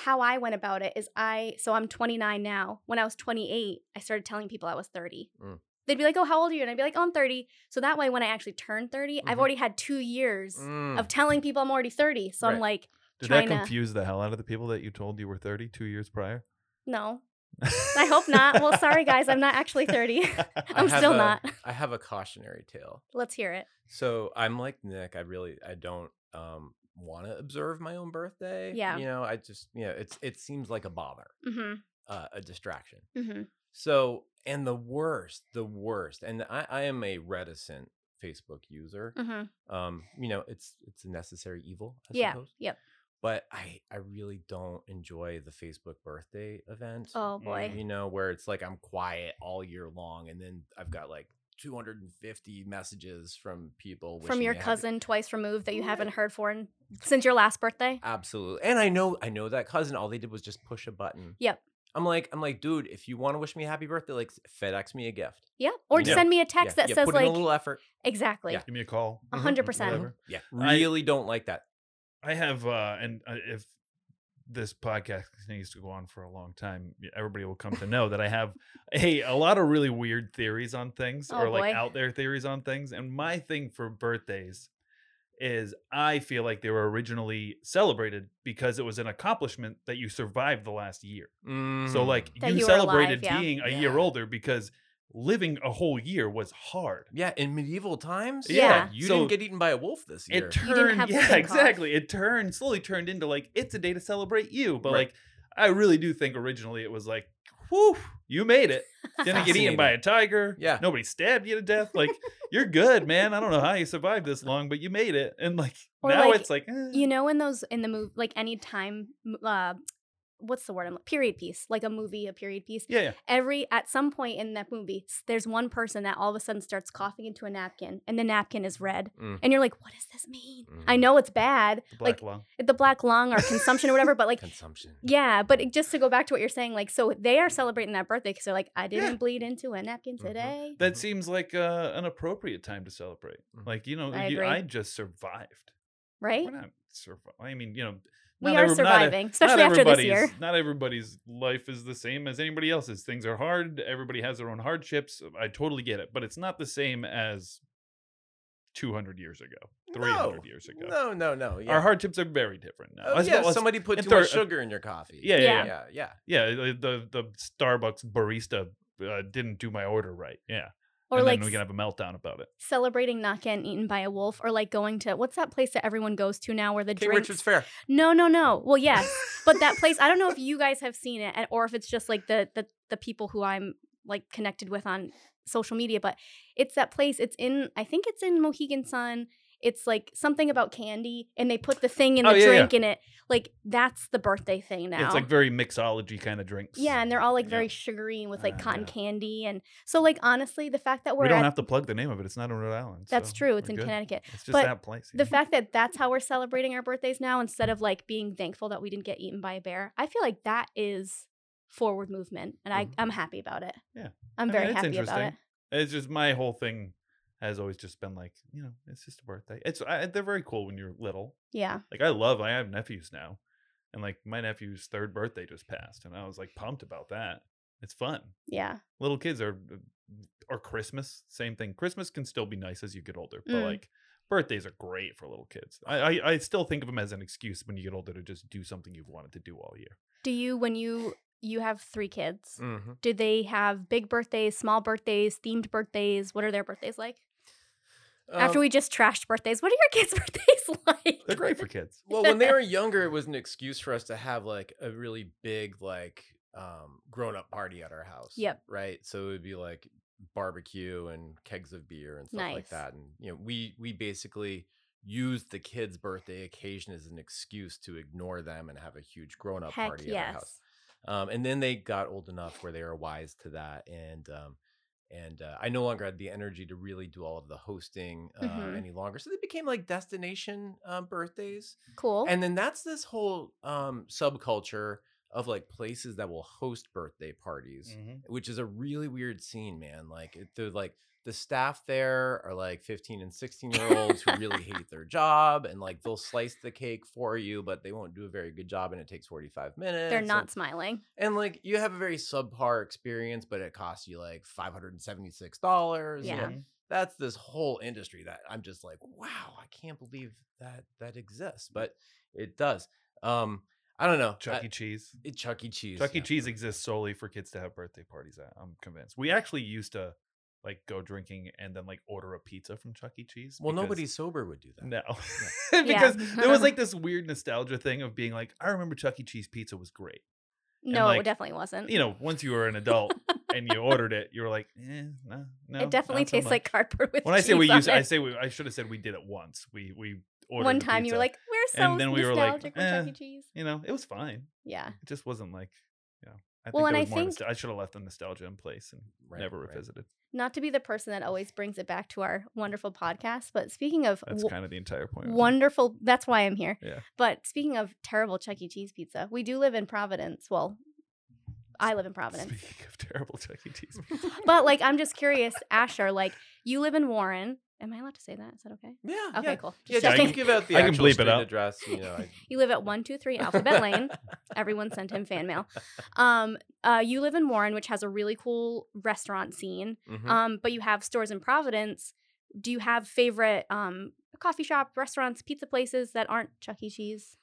how I went about it is I so I'm 29 now. When I was 28, I started telling people I was 30. Mm. They'd be like, "Oh, how old are you?" And I'd be like, "Oh, I'm 30." So that way when I actually turn 30, I've Mhm. already had 2 years Mm. of telling people I'm already 30. So I'm like, Did that to- confuse the hell out of the people that you told you were 30 two years prior? no. I hope not. Well, sorry guys, I'm not actually 30. I I'm still a- not. I have a cautionary tale. Let's hear it. So I'm like Nick. I really I don't um want to observe my own birthday. Yeah. You know, I just you know it's it seems like a bother, Mhm. uh, a distraction. Mhm. So and the worst, the worst, and I, I am a reticent Facebook user. Mhm. Um, you know, it's it's a necessary evil, I Yeah. suppose. Yep. But I I really don't enjoy the Facebook birthday event. Oh boy. You know, where it's like I'm quiet all year long, and then I've got like 250 messages from people From your me happy- cousin twice removed that you haven't heard for in, since your last birthday? Absolutely. And I know I know that cousin. All they did was just push a button. Yep. I'm like I'm like, dude, if you want to wish me a happy birthday, like FedEx me a gift. Yeah. Or You know, send me a text yeah, that yeah, says put in like a little effort. exactly. Yeah. Give me a call. A Mhm, hundred percent. Whatever. Yeah, I- really don't like that. I have, uh, and uh, if this podcast continues to go on for a long time, everybody will come to know that I have hey a lot of really weird theories on things, Oh, or like boy. out there theories on things. And my thing for birthdays is I feel like they were originally celebrated because it was an accomplishment that you survived the last year. So Mm. like That you you were alive, celebrated yeah. being a year older because living a whole year was hard. yeah, in medieval times, Yeah. you so didn't get eaten by a wolf this year. It didn't turned, have yeah, whooping cough. exactly. It turned slowly turned into like it's a day to celebrate you. But Right. like, I really do think originally it was like, whew, you made it. Didn't get eaten by a tiger. Yeah. nobody stabbed you to death. Like, you're good, man. I don't know how you survived this long, but you made it. And like Or, now like, it's like, eh. You know, in those in the movie, like any time, uh, what's the word? I'm period piece, like a movie, a period piece. yeah, yeah. Every at some point in that movie, there's one person that all of a sudden starts coughing into a napkin, and the napkin is red, Mm. and you're like, "What does this mean?" I Mhm. know it's bad, The black like lung. the black lung or consumption or whatever, but like. Consumption. Yeah, but it- just to go back to what you're saying, like, so they are celebrating that birthday because they're like, I didn't Yeah. bleed into a napkin Mhm. today. That Mhm. seems like uh, an appropriate time to celebrate. Mhm. Like you know, I you. I just survived. Right? We're not survive. I mean, you know, We not are every- surviving, especially not after this year. Not everybody's life is the same as anybody else's. Things are hard. Everybody has their own hardships. I totally get it, but it's not the same as 200 years ago, 300 No. years ago. No, no, no. Yeah. Our hardships are very different now. Oh, yeah, somebody put too much third- sugar in your coffee. Yeah, Yeah. yeah, yeah. yeah, the the, the Starbucks barista uh, didn't do my order right. Yeah, Or and like then we can have a meltdown about it. celebrating not getting eaten by a wolf, or like going to what's that place that everyone goes to now where the King drinks. Richard's Fair. No, no, no. Well, yes, but that place. I don't know if you guys have seen it, and- or if it's just like the the the people who I'm like connected with on social media. But it's that place. It's in. I think it's in Mohegan Sun. It's like something about candy, and they put the thing in the Oh, yeah, yeah. drink in it. Like that's the birthday thing now. It's like very mixology kind of drinks. yeah, and they're all like Yeah. very sugary and with like Uh, cotton yeah. candy, and so like honestly, the fact that we're we don't at, have to plug the name of it. It's not in Rhode Island. that's so true. It's in good. Connecticut. It's just But that place. the know? fact that that's how we're celebrating our birthdays now instead of like being thankful that we didn't get eaten by a bear i feel like that is forward movement and I, Mhm. i'm happy about it Yeah. i'm I mean, very happy about it. It's just my whole thing has always just been like, you know, it's just a birthday. It's I, they're very cool when you're little. yeah Like I love. I have nephews now, and like my nephew's third birthday just passed, and I was like pumped about that. It's fun. yeah Little kids are, uh, or Christmas, same thing. Christmas can still be nice as you get older, but Mm. like birthdays are great for little kids. I, I I still think of them as an excuse when you get older to just do something you've wanted to do all year. do you when you you have three kids Mm-hmm. do they have big birthdays small birthdays themed birthdays what are their birthdays like Um, after we just trashed birthdays what are your kids birthdays like They're great for kids. well, when they were younger, it was an excuse for us to have like a really big, like, um, grown up party at our house. Yep. Right. So it would be like barbecue and kegs of beer and stuff Nice. like that. And, you know, we, we basically used the kids' birthday occasion as an excuse to ignore them and have a huge grown up party at our house. Um, and then they got old enough where they were wise to that, and um, and uh, I no longer had the energy to really do all of the hosting uh, Mhm. any longer. So they became like destination um, birthdays, cool and then that's this whole um, subculture of like places that will host birthday parties, Mhm. which is a really weird scene, man. Like it- they're like the staff there are like 15 and 16 year olds who really hate their job and like they'll slice the cake for you but they won't do a very good job and it takes 45 minutes they're and- not smiling and like you have a very subpar experience, but it costs you like five hundred and seventy six dollars. Yeah. Mhm. that's this whole industry that I'm just like, wow, I can't believe that that exists, but it does. Um, I don't know, Chuck I- E. Cheese. it- Chuck E. Cheese. Chuck E. yeah. Cheese exists solely for kids to have birthday parties at. I'm convinced. We actually used to like go drinking and then like order a pizza from Chuck E. Cheese. Well, nobody sober would do that. No, Yeah. because there was like this weird nostalgia thing of being like, I remember Chuck E. Cheese pizza was great. no like, it definitely wasn't You know, once you were an adult and you ordered it, you were like, eh, no, no. it definitely not so tastes like much." cardboard with When I say we use, I say we, I should have said we did it once. We we ordered one the time you were like we're so And then we were like, nostalgic with Chuck eh. E. Cheese you know, it was fine. yeah It just wasn't like, you know. I Well, and I think- nostal- I should have left the nostalgia in place and Right, never right. revisited. not to be the person that always brings it back to our wonderful podcast but speaking of That's w- kind of the entire point. of it. wonderful that's why i'm here Yeah. but speaking of terrible chuck e cheese pizza we do live in providence well i live in providence Speaking of terrible Chuck E. Cheese, but like i'm just curious asher like you live in warren am i allowed to say that is that okay Yeah. okay yeah. cool Yeah, Just just checking. don't give out the I can actual bleep it street out. address. You know, I, you live at 123 alphabet lane everyone sent him fan mail um uh you live in warren which has a really cool restaurant scene Mhm. um but you have stores in providence do you have favorite um coffee shop restaurants pizza places that aren't chuck e cheese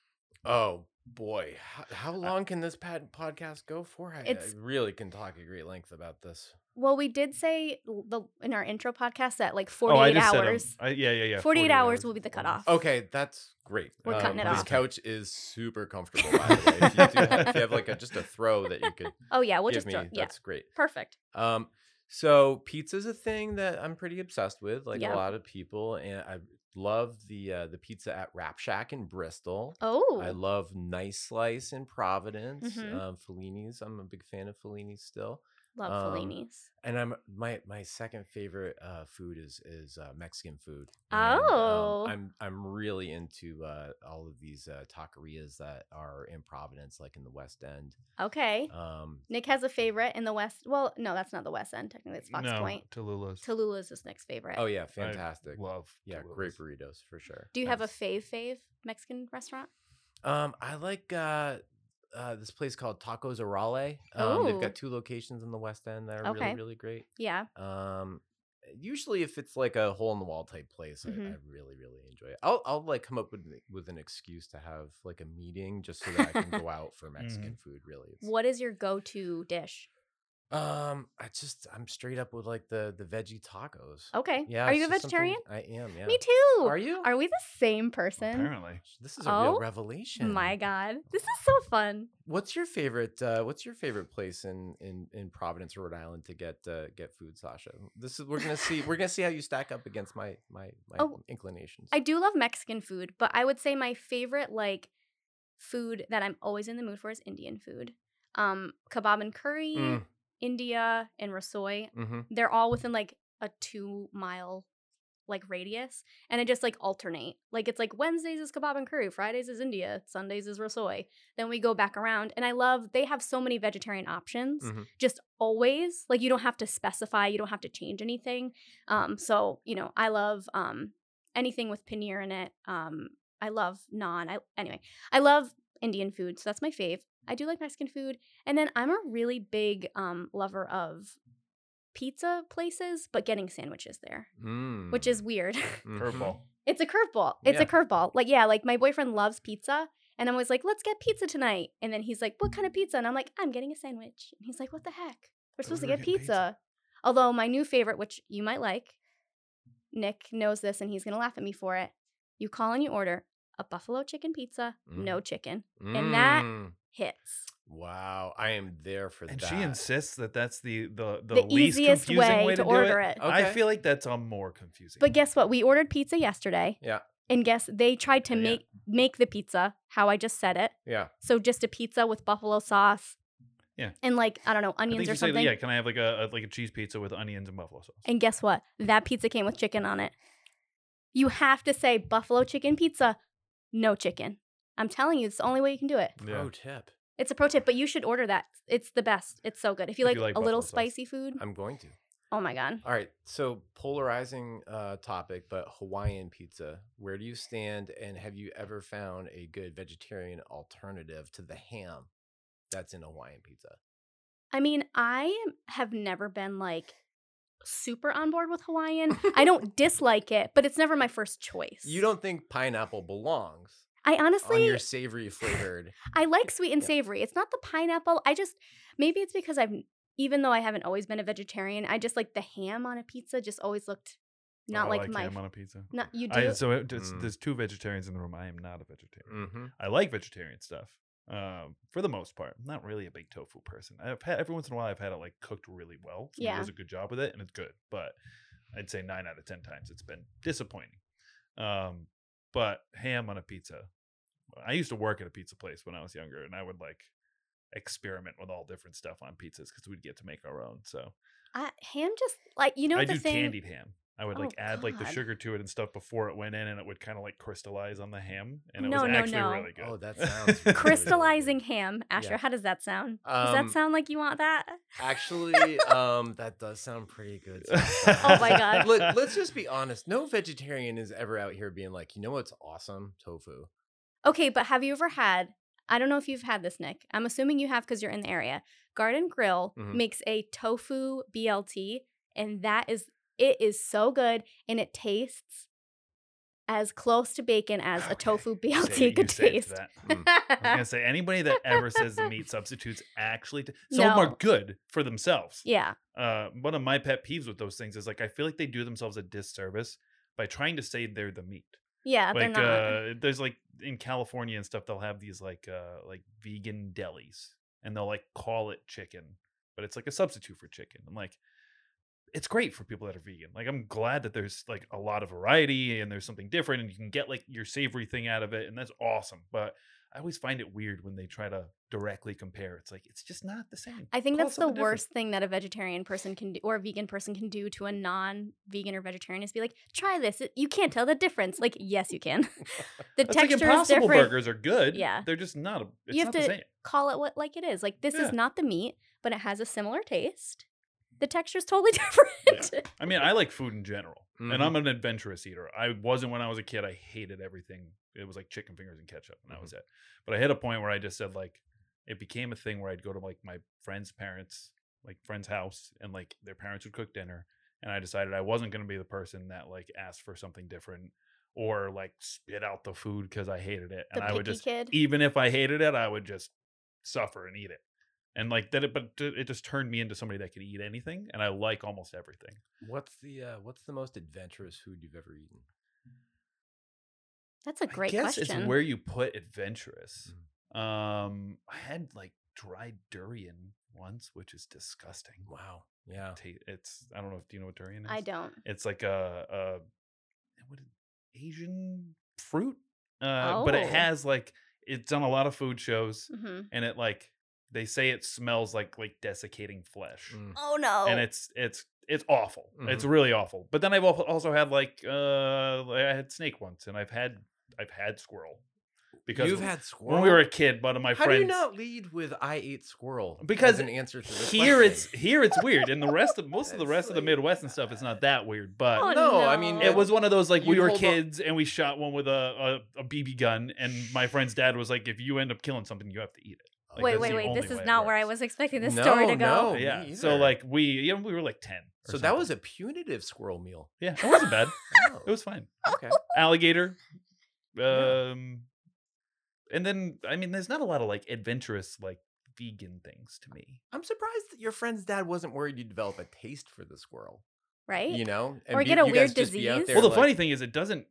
Oh boy, how, how long can this pad podcast go for? I, I really can talk at great length about this. Well we did say the in our intro podcast that like oh, I 48 just said 'em. hours I, yeah, yeah, yeah. 48 hours will be the cutoff. Okay, that's great. Um, We're cutting it this off. couch is super comfortable. By the way, if you, do have, if you have like a, just a throw that you could oh yeah we'll give just me, throw, yeah that's great. perfect Um, so pizza's a thing that I'm pretty obsessed with, like Yeah. a lot of people, and I love the uh, the pizza at Rap Shack in Bristol. oh I love Nice Slice in Providence. Mhm. Um, Fellini's. I'm a big fan of Fellini's still. Love um, Fellini's. And I'm my my second favorite uh, food is is uh, Mexican food. And, um, Oh. I'm I'm really into uh, all of these uh, taquerias that are in Providence, like in the West End. okay Um, nick has a favorite in the west well no that's not the west end technically it's fox no, point Tallulah's. Tallulah's his next favorite oh yeah, I fantastic. Love. Yeah, Tallulah's. great burritos for sure. do you have a Nice. fave fave mexican restaurant Um, I like uh, uh, this place called Tacos Orale. Um, they've got two locations in the West End that are Okay. really really great. yeah Um, usually if it's like a hole in the wall type place, I, I Mhm. really really enjoy it. I'll I'll like come up with with an excuse to have like a meeting just so that I can go out for Mexican food. Really, it's, What is your go-to dish? Um, I just I'm straight up with like the the veggie tacos. Okay. Yeah, Are you a vegetarian? I am. Yeah. Me too. Are you? Are we the same person? Apparently. This is a Oh, real revelation. My God, this is so fun. What's your favorite? Uh, what's your favorite place in in in Providence, Rhode Island, to get uh, get food, Sasha? This is we're gonna see. We're gonna see how you stack up against my my my Oh, inclinations. I do love Mexican food, but I would say my favorite like food that I'm always in the mood for is Indian food. Um, kebab and curry, Mm. India, and rasoi. mm-hmm. They're all within like a two mile like radius, and I just like alternate. Like it's like Wednesdays is kebab and curry, Fridays is India, Sundays is rasoi. Then we go back around, and I love they have so many vegetarian options. Mhm. Just always like you don't have to specify, you don't have to change anything. Um, so you know I love um anything with paneer in it. Um, I love naan. I anyway, I love Indian food, so that's my fave. I do like Mexican food, and then I'm a really big um lover of pizza places, but getting sandwiches there, Mm. which is weird. Mhm. Curveball. it's a curveball. It's Yeah. a curveball. Like yeah, like my boyfriend loves pizza. And I'm always like, let's get pizza tonight. And then he's like, what kind of pizza? And I'm like, I'm getting a sandwich. And he's like, what the heck? We're supposed to we're get pizza. pizza. Although my new favorite, which you might like, Nick knows this and he's going to laugh at me for it. You call and you order a buffalo chicken pizza, no chicken. And that Mm. hits. Wow, I am there for And that. she insists that that's the the the, The, least easiest confusing way, way, to do order it. it. I feel like that's a more confusing. But guess what? We ordered pizza yesterday. Yeah, And guess they tried to Yeah. make make the pizza how I just said it. yeah. So just a pizza with buffalo sauce. Yeah. And like I don't know I think onions you or say, something. yeah, can I have like a, a like a cheese pizza with onions and buffalo sauce? And guess what? That pizza came with chicken on it. You have to say buffalo chicken pizza, no chicken. I'm telling you, it's the only way you can do it. Yeah. Pro tip. It's a pro tip, but you should order that. It's the best. It's so good. If you If like, you like a little sauce. spicy food, I'm going to. oh my god. All right. So polarizing uh, topic, but Hawaiian pizza. Where do you stand? And have you ever found a good vegetarian alternative to the ham that's in Hawaiian pizza? I mean, I have never been like super on board with Hawaiian. I don't dislike it, but it's never my first choice. You don't think pineapple belongs I on honestly, your savory flavored? I like sweet and Yeah. savory. It's not the pineapple. I just maybe it's because I've even though I haven't always been a vegetarian, I just like the ham on a pizza just always looked not Oh, like, like my ham on a pizza. not you do. I, so it, it's, Mm. there's two vegetarians in the room. I am not a vegetarian. mm-hmm. I like vegetarian stuff um, for the most part. I'm not really a big tofu person. I've had every once in a while I've had it like cooked really well. Somebody Yeah. does a good job with it and it's good. But I'd say nine out of ten times it's been disappointing. Um, but ham on a pizza. I used to work at a pizza place when I was younger, and I would like experiment with all different stuff on pizzas because we'd get to make our own. So I, ham just like you know I the do thing. candied ham. I would Oh, like add like the God. sugar to it and stuff before it went in, and it would kind of like crystallize on the ham, and it No, was no, actually no. really good. Oh, that sounds really, really good. Crystallizing ham, Asher. Yeah. How does that sound? does Um, that sound like you want that? Actually, um, that does sound pretty good. Oh my God. Let, let's just be honest. No vegetarian is ever out here being like, you know what's awesome? Tofu. Okay, but have you ever had? I don't know if you've had this, Nick. I'm assuming you have because you're in the area. Garden Grill Mhm. makes a tofu BLT, and that is it is so good, and it tastes as close to bacon as a tofu BLT could taste. that. I was gonna say anybody that ever says the meat substitutes actually, t- some of them are good for themselves. yeah, Uh, one of my pet peeves with those things is like I feel like they do themselves a disservice by trying to say they're the meat. yeah, like they're not. uh, there's like in California and stuff, they'll have these like uh like vegan delis, and they'll like call it chicken, but it's like a substitute for chicken. I'm like, it's great for people that are vegan. Like I'm glad that there's like a lot of variety and there's something different, and you can get like your savory thing out of it, and that's awesome. But I always find it weird when they try to directly compare. It's like it's just not the same. I think Call that's the different. worst thing that a vegetarian person can do or a vegan person can do to a non-vegan or vegetarian is be like, try this. You can't tell the difference. Like, yes, you can. the like texture is Impossible different. Burgers are good. Yeah. they're just not. A, it's You not have the to same. call it what like it is. Like this Yeah. is not the meat, but it has a similar taste. The texture is totally different. I mean, I like food in general, Mhm. and I'm an adventurous eater. I wasn't when I was a kid. I hated everything. It was like chicken fingers and ketchup, and that was it. But I hit a point where I just said like, it became a thing where I'd go to like my friend's parents, like friend's house, and like their parents would cook dinner, and I decided I wasn't going to be the person that like asked for something different or like spit out the food because I hated it, The and I would just kid. even if I hated it, I would just suffer and eat it. And like that, it, but it it just turned me into somebody that could eat anything, and I like almost everything. What's the uh, what's the most adventurous food you've ever eaten? That's a great I guess question. it's where you put adventurous. Um, I had like dried durian once, which is disgusting. Wow. Yeah. It's I don't know if do you know what durian is. I don't. It's like a, a what is- Asian fruit, uh, but it Oh. has like it's on a lot of food shows, hmm and it like they say it smells like like desiccating flesh, Mm. Oh no. and it's it's it's awful. It's Mhm. really awful. But then I've also had like uh I had snake once, and I've had I've had squirrel because You've had squirrel. when we were a kid, one of my How friends do you not lead with "I ate squirrel"? as Because an answer to the here it's here it's weird, and the rest of most of the It's rest of the Midwest and stuff, it's not that weird. But Oh, no, I mean, it was one of those like we were hold on- kids and we shot one with a, a, a BB gun, and my friend's dad was like, "If you end up killing something, you have to eat it." Like, wait, wait, wait. This is not where I was expecting this No, story to go. no. me yeah. So like we, you know, we were like ten. or So that was a punitive squirrel meal. yeah, it wasn't bad. Oh, It was fine. okay. Alligator, Yeah. um, and then I mean, there's not a lot of like adventurous like vegan things to me. I'm surprised that your friend's dad wasn't worried you'd develop a taste for the squirrel. Right? You know, Or be- get a weird just be out disease. there well, the like- funny thing is, it doesn't.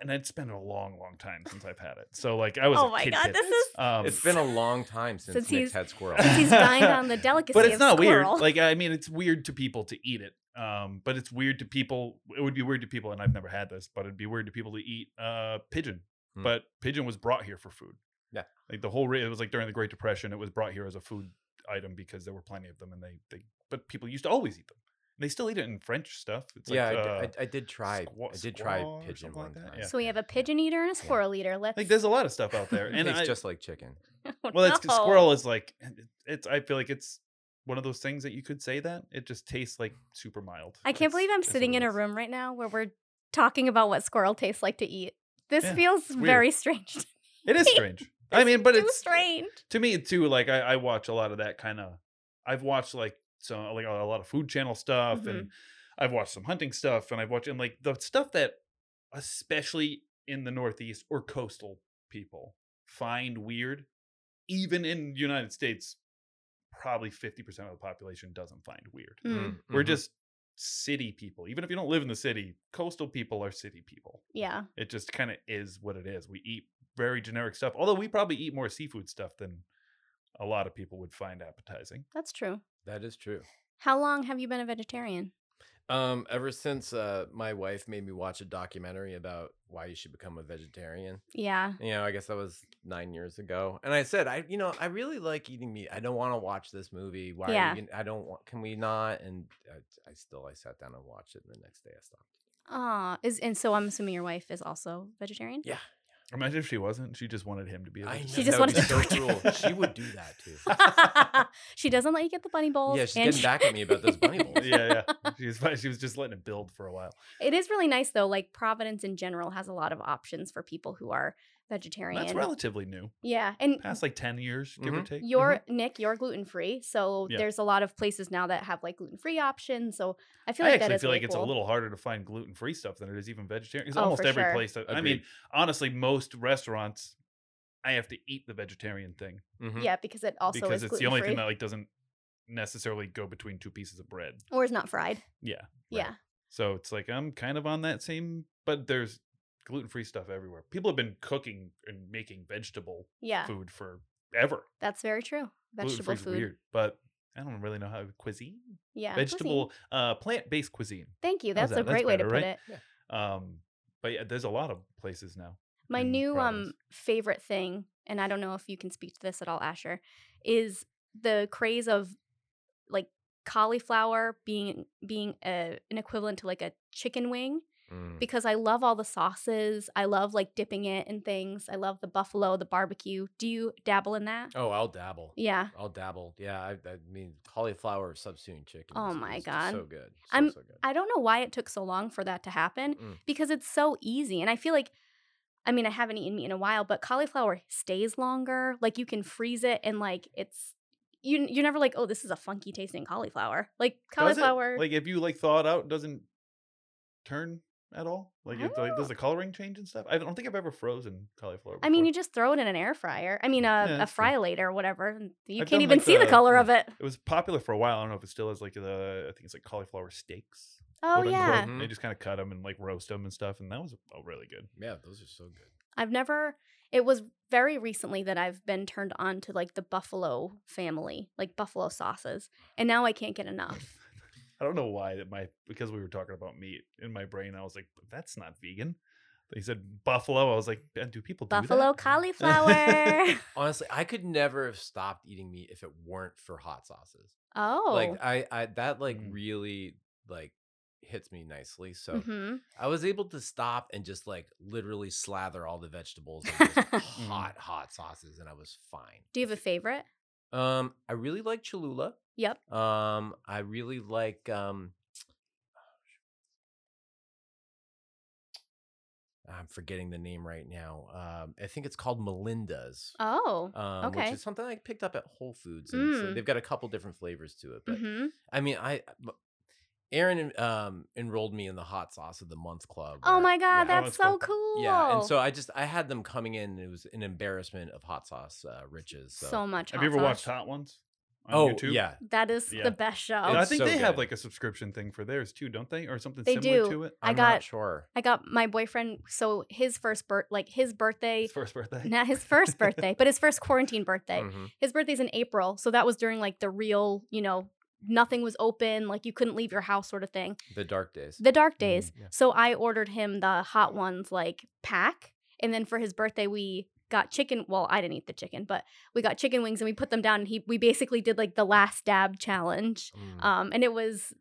And it's been a long, long time since I've had it. So like, I was. Oh my kid God, kid. this is- Um, It's been a long time since, Since Nick's he's- had squirrel. Since He's dined on the delicacy but it's of not squirrel. weird. Like I mean, it's weird to people to eat it. Um, but it's weird to people. It would be weird to people, and I've never had this, but it'd be weird to people to eat uh pigeon. Hmm. But pigeon was brought here for food. Yeah. like the whole. re- It was like during the Great Depression. It was brought here as a food item because there were plenty of them, and they they. But people used to always eat them. They still eat it in French stuff. It's yeah, like, I, uh, d- I, I did try. squaw- I did try pigeon one like time. yeah. so we have a pigeon eater and a squirrel eater. Let's. like there's a lot of stuff out there, and it's I, just like chicken. Oh, well, it's no. squirrel is like it's. I feel like it's one of those things that you could say that it just tastes like super mild. I can't It's- believe I'm sitting in a room right now where we're talking about what squirrel tastes like to eat. This Yeah, feels very strange. to It is strange. I mean, but Too it's strange. to me too. Like I, I watch a lot of that kind of. I've watched like so like a lot of food channel stuff, Mm-hmm. and I've watched some hunting stuff, and I've watched and like the stuff that, especially in the Northeast or coastal people find weird, even in United States, probably fifty percent of the population doesn't find weird. Mm, We're Mhm. just city people. Even if you don't live in the city, coastal people are city people. Yeah. It just kind of is what it is. We eat very generic stuff. Although we probably eat more seafood stuff than a lot of people would find appetizing. That's true. That is true. How long have you been a vegetarian? Um, ever since uh, my wife made me watch a documentary about why you should become a vegetarian, Yeah. you know, I guess that was nine years ago. And I said, I, you know, I really like eating meat. I don't want to watch this movie. Why? Yeah. Are you, I don't want. Can we not? And I, I still, I sat down and watched it, and the next day I stopped. Ah, is and so I'm assuming your wife is also vegetarian. Yeah, Imagine if she wasn't. She just wanted him to be. A I know. She just that would wanted be to so torture cruel. She would do that too. she doesn't let you get the bunny bowls. Yeah, she's and getting she- back at me about those bunny bowls. yeah, yeah. She was she was just letting it build for a while. It is really nice though. Like Providence in general has a lot of options for people who are vegetarian. That's relatively new. yeah, and Past like ten years, give or Mhm. take. you're Nick, you're gluten free, so Yeah. there's a lot of places now that have like gluten free options. So I feel I like that actually is feel really like it's a little harder to find gluten free stuff than it is even vegetarian. Because Oh, almost every sure. place. That, I mean, honestly, most restaurants, I have to eat the vegetarian thing Mhm. Yeah, because it also because is it's the only thing that like doesn't necessarily go between two pieces of bread. or is not fried. Yeah. Yeah, So it's like I'm kind of on that same, but there's gluten free stuff everywhere. People have been cooking and making vegetable yeah, food forever. that's very true. Vegetable Gluten-free's food. weird, but I don't really know how cuisine, Yeah, cuisine. vegetable, uh, plant based cuisine. Thank you. How's That's a that? great That's way to better, put right? it. Um, but yeah, there's a lot of places now. My in new um favorite thing, and I don't know if you can speak to this at all, Asher, is the craze of like cauliflower being being a, an equivalent to like a chicken wing Mm. because I love all the sauces. I love like dipping it in things. I love the buffalo, the barbecue. Do you dabble in that? Oh, I'll dabble. Yeah. I'll dabble. Yeah, I, I mean cauliflower substituting chicken. Oh is- my God. so good. So, I'm- so good. I don't know why it took so long for that to happen Mm. because it's so easy. And I feel like, I mean, I haven't eaten meat in a while, but cauliflower stays longer. Like you can freeze it and like it's, you you're never like, oh, this is a funky tasting cauliflower. Like cauliflower. Like if you like thaw it out, it doesn't turn at all. Like, it, like does oh. the coloring change and stuff? I don't think I've ever frozen cauliflower. I mean, you just throw it in an air fryer. I mean, a, Yeah, a that's fryolator or whatever. You I've can't even like, see the the- color of it. it was popular for a while. I don't know if it still is. Like the I think it's like cauliflower steaks. Oh quote yeah. unquote. They mm-hmm. just kind of cut them and like roast them and stuff, and that was oh, really good. Yeah, those are so good. I've never. It was very recently that I've been turned on to like the buffalo family, like buffalo sauces, and now I can't get enough. I don't know why that my because we were talking about meat in my brain. I was like, "But that's not vegan. He said buffalo. I was like, "Uh, do people do Buffalo that? cauliflower. Honestly, I could never have stopped eating meat if it weren't for hot sauces. oh. Like I, I that like Mm. really like hits me nicely. So hmm I was able to stop and just like literally slather all the vegetables in hot, hot sauces, and I was fine. Do you have a favorite? Um, I really like Cholula. Yep. Um, I really like um. I'm forgetting the name right now. Um, I think it's called Melinda's. Oh. Um, okay. Which is something I picked up at Whole Foods, and so Mm. they've got a couple different flavors to it. But hmm I mean, I Erin um enrolled me in the hot sauce of the month club. Oh where- my god, yeah, that's so cool. cool. yeah, and so I just I had them coming in. And it was an embarrassment of hot sauce uh, riches. So, so much. Have you ever sauce. watched Hot Ones? On oh YouTube? yeah, That is Yeah. the best show. And I It's think so they have good. like a subscription thing for theirs too, don't they, or something They similar do. to it? I I'm got- not sure. I got my boyfriend. So his first birth, like his birthday, His first birthday. not his first birthday, but his first quarantine birthday. Mhm. His birthday's in April, so that was during like the real, you know, nothing was open, like you couldn't leave your house, sort of thing. The dark days. The dark days. yeah. So I ordered him the hot ones like pack, and then for his birthday we got chicken. Well, I didn't eat the chicken, but we got chicken wings and we put them down. And he we basically did like the last dab challenge. Mm. Um, and it was.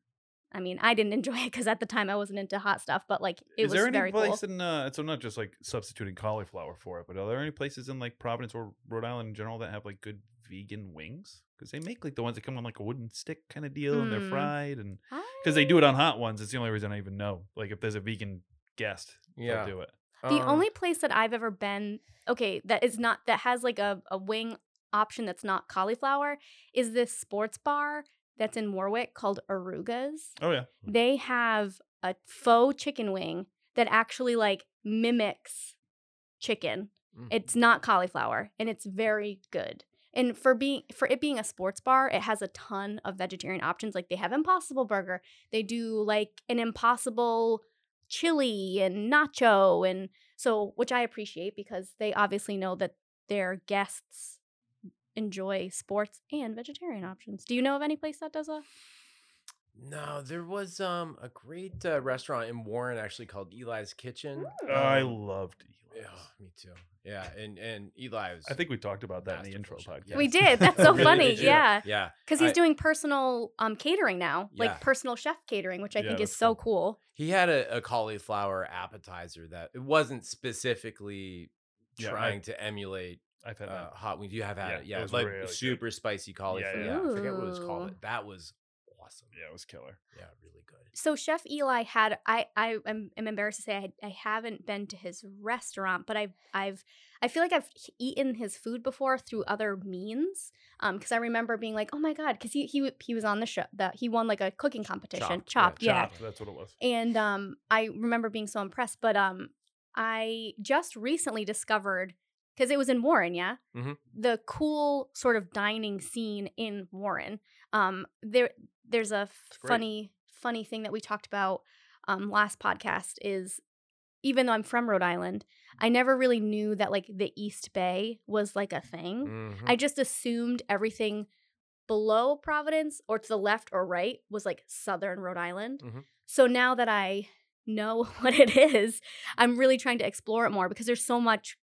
I mean, I didn't enjoy it because at the time I wasn't into hot stuff, but like it Is was there any very cool. place in uh so not just like substituting cauliflower for it, but are there any places in like Providence or Rhode Island in general that have like good vegan wings? Because they make like the ones that come on like a wooden stick kind of deal and they're Mm. fried and because they do it on hot ones. It's the only reason I even know. Like if there's a vegan guest, Yeah. they'll do it. The Um, only place that I've ever been, okay, that is not that has like a, a wing option that's not cauliflower is this sports bar that's in Warwick called Arooga's. Oh yeah, They have a faux chicken wing that actually like mimics chicken. Mhm. It's not cauliflower and it's very good. And for being for it being a sports bar, it has a ton of vegetarian options. Like they have Impossible Burger. They do like an Impossible chili and nacho and so which I appreciate because they obviously know that their guests enjoy sports and vegetarian options. Do you know of any place that does a No, there was um a great uh, restaurant in Warren actually called Eli's Kitchen. I Um, loved. Yeah, me too. Yeah, and and Eli was. I think we talked about that in the intro masterful chef. podcast. We did. That's so Really? funny. Did? Yeah. Yeah. Because he's I- doing personal um catering now, Yeah. like personal chef catering, which I Yeah, think is so cool. cool. He had a, a cauliflower appetizer that it wasn't specifically Yeah, I- trying to emulate I've had uh, that. hot wings. You have had Yeah, it, it yeah, was like really good. super spicy cauliflower. yeah. Yeah, I forget what it was called. That was awesome. Yeah, it was killer. Yeah, really good. So Chef Eli had I I am, am embarrassed to say I, I haven't been to his restaurant, but I've I've I feel like I've eaten his food before through other means. Um, because I remember being like, oh my god, because he he he was on the show that he won like a cooking competition, Chopped, yeah, chopped, yeah. Chopped, that's what it was. And um, I remember being so impressed. But um, I just recently discovered because it was in Warren, yeah, Mhm. the cool sort of dining scene in Warren. Um, there, there's a funny, funny thing that we talked about um last podcast is even though I'm from Rhode Island, I never really knew that like the East Bay was like a thing. Mhm. I just assumed everything below Providence or to the left or right was like southern Rhode Island. Mhm. So now that I know what it is, I'm really trying to explore it more because there's so much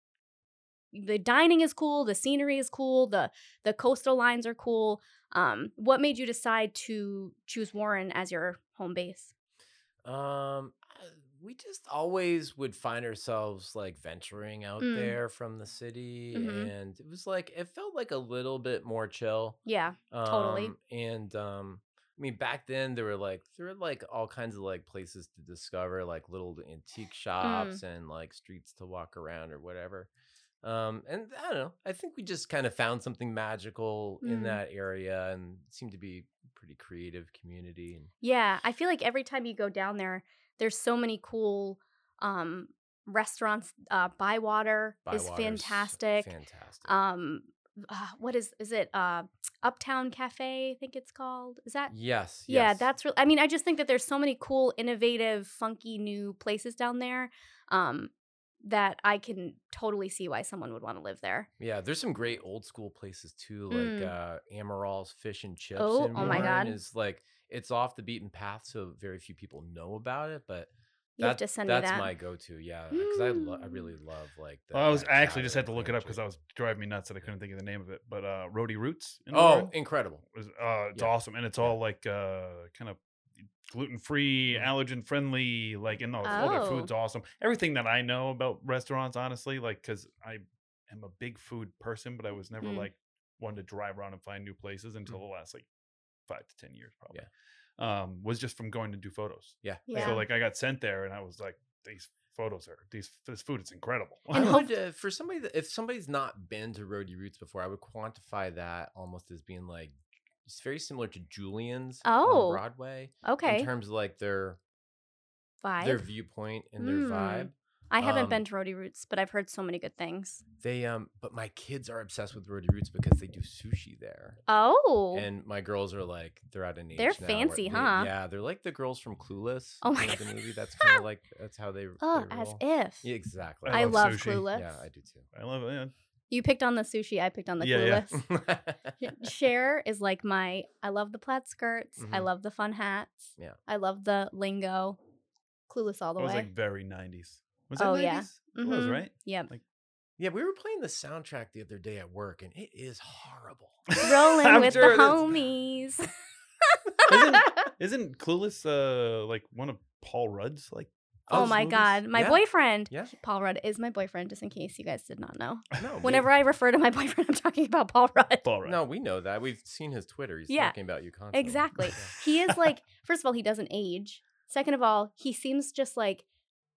the dining is cool, the scenery is cool, the the coastal lines are cool. Um what made you decide to choose Warren as your home base? Um, we just always would find ourselves like venturing out Mm. there from the city, Mhm. and it was like it felt like a little bit more chill. Yeah. Totally. Um, and um, I mean, back then there were like there were like all kinds of like places to discover, like little antique shops and like streets to walk around or whatever. Um, and I don't know. I think we just kind of found something magical in Mm. that area, and seemed to be a pretty creative community. And Yeah, I feel like every time you go down there, there's so many cool um restaurants. Uh Bywater is fantastic. Fantastic. Um uh, what is is it uh Uptown Cafe, I think it's called. Is that yes. Yeah, yes. that's real. I mean, I just think that there's so many cool, innovative, funky new places down there um that I can totally see why someone would want to live there. Yeah, there's some great old school places too, like Mm. uh Amaral's Fish and Chips. Oh, in oh my God. Is like it's off the beaten path, so very few people know about it. But You have to send me that's that. my go-to. Yeah, because I lo- I Mm. really love like. The, Well, I was that I actually just had to look it up because I was driving me nuts that I couldn't think of the name of it. But uh, Rhody Roots. In Oh, Warren incredible! was uh, it's yeah. awesome, and it's all like uh, kind of gluten free, Mhm. allergen friendly. Like, and all, all their Oh. food's awesome. Everything that I know about restaurants, honestly, like, because I am a big food person, but I was never Mm. like one to drive around and find new places until the last like five to ten years, probably. Yeah. Um, was just from going to do photos. Yeah, Yeah. So like I got sent there, and I was like, these photos are these this food is incredible. And would, uh, for somebody that if somebody's not been to Rhody Roots before, I would quantify that almost as being like it's very similar to Julian's Oh, on Broadway Okay. in terms of like their Vibe. their viewpoint and their Mm. vibe. I haven't um, been to Rhody Roots, but I've heard so many good things. They um, but my kids are obsessed with Rhody Roots because they do sushi there. Oh. And my girls are like, they're at an age. They're now where fancy, they- huh? Yeah, they're like the girls from Clueless. Oh my you know, the God. movie. That's kind of like that's how they. oh, they as if. Yeah, exactly. I I, love love. Clueless. Yeah, I do too. I love it. Yeah. You picked on the sushi, I picked on the Yeah, Clueless. yeah. Cher is like my I love the plaid skirts. I Mhm. love the fun hats. Yeah. I love the lingo. Clueless all the way. It was way. like very 90s. Was it Oh, 90s? yeah. It was, right? Yep. Yeah, we were playing the soundtrack the other day at work, and it is horrible. Rolling with sure the homies. Isn't, isn't Clueless uh like one of Paul Rudd's like oh those my movies? god, my Yeah. boyfriend. Yeah. Paul Rudd is my boyfriend, just in case you guys did not know. No, we- Whenever I refer to my boyfriend, I'm talking about Paul Rudd. Paul Rudd. no, we know that. We've seen his Twitter. He's Yeah, talking about you constantly. Exactly. He is like, first of all, he doesn't age. Second of all, he seems just like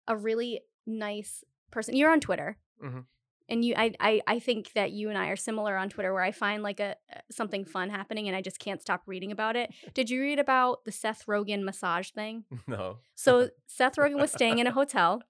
a really nice person. You're on Twitter. Mhm. And you, I, I, I think that you and I are similar on Twitter, where I find like a something fun happening, and I just can't stop reading about it. Did you read about the Seth Rogen massage thing? No. So Seth Rogen was staying in a hotel,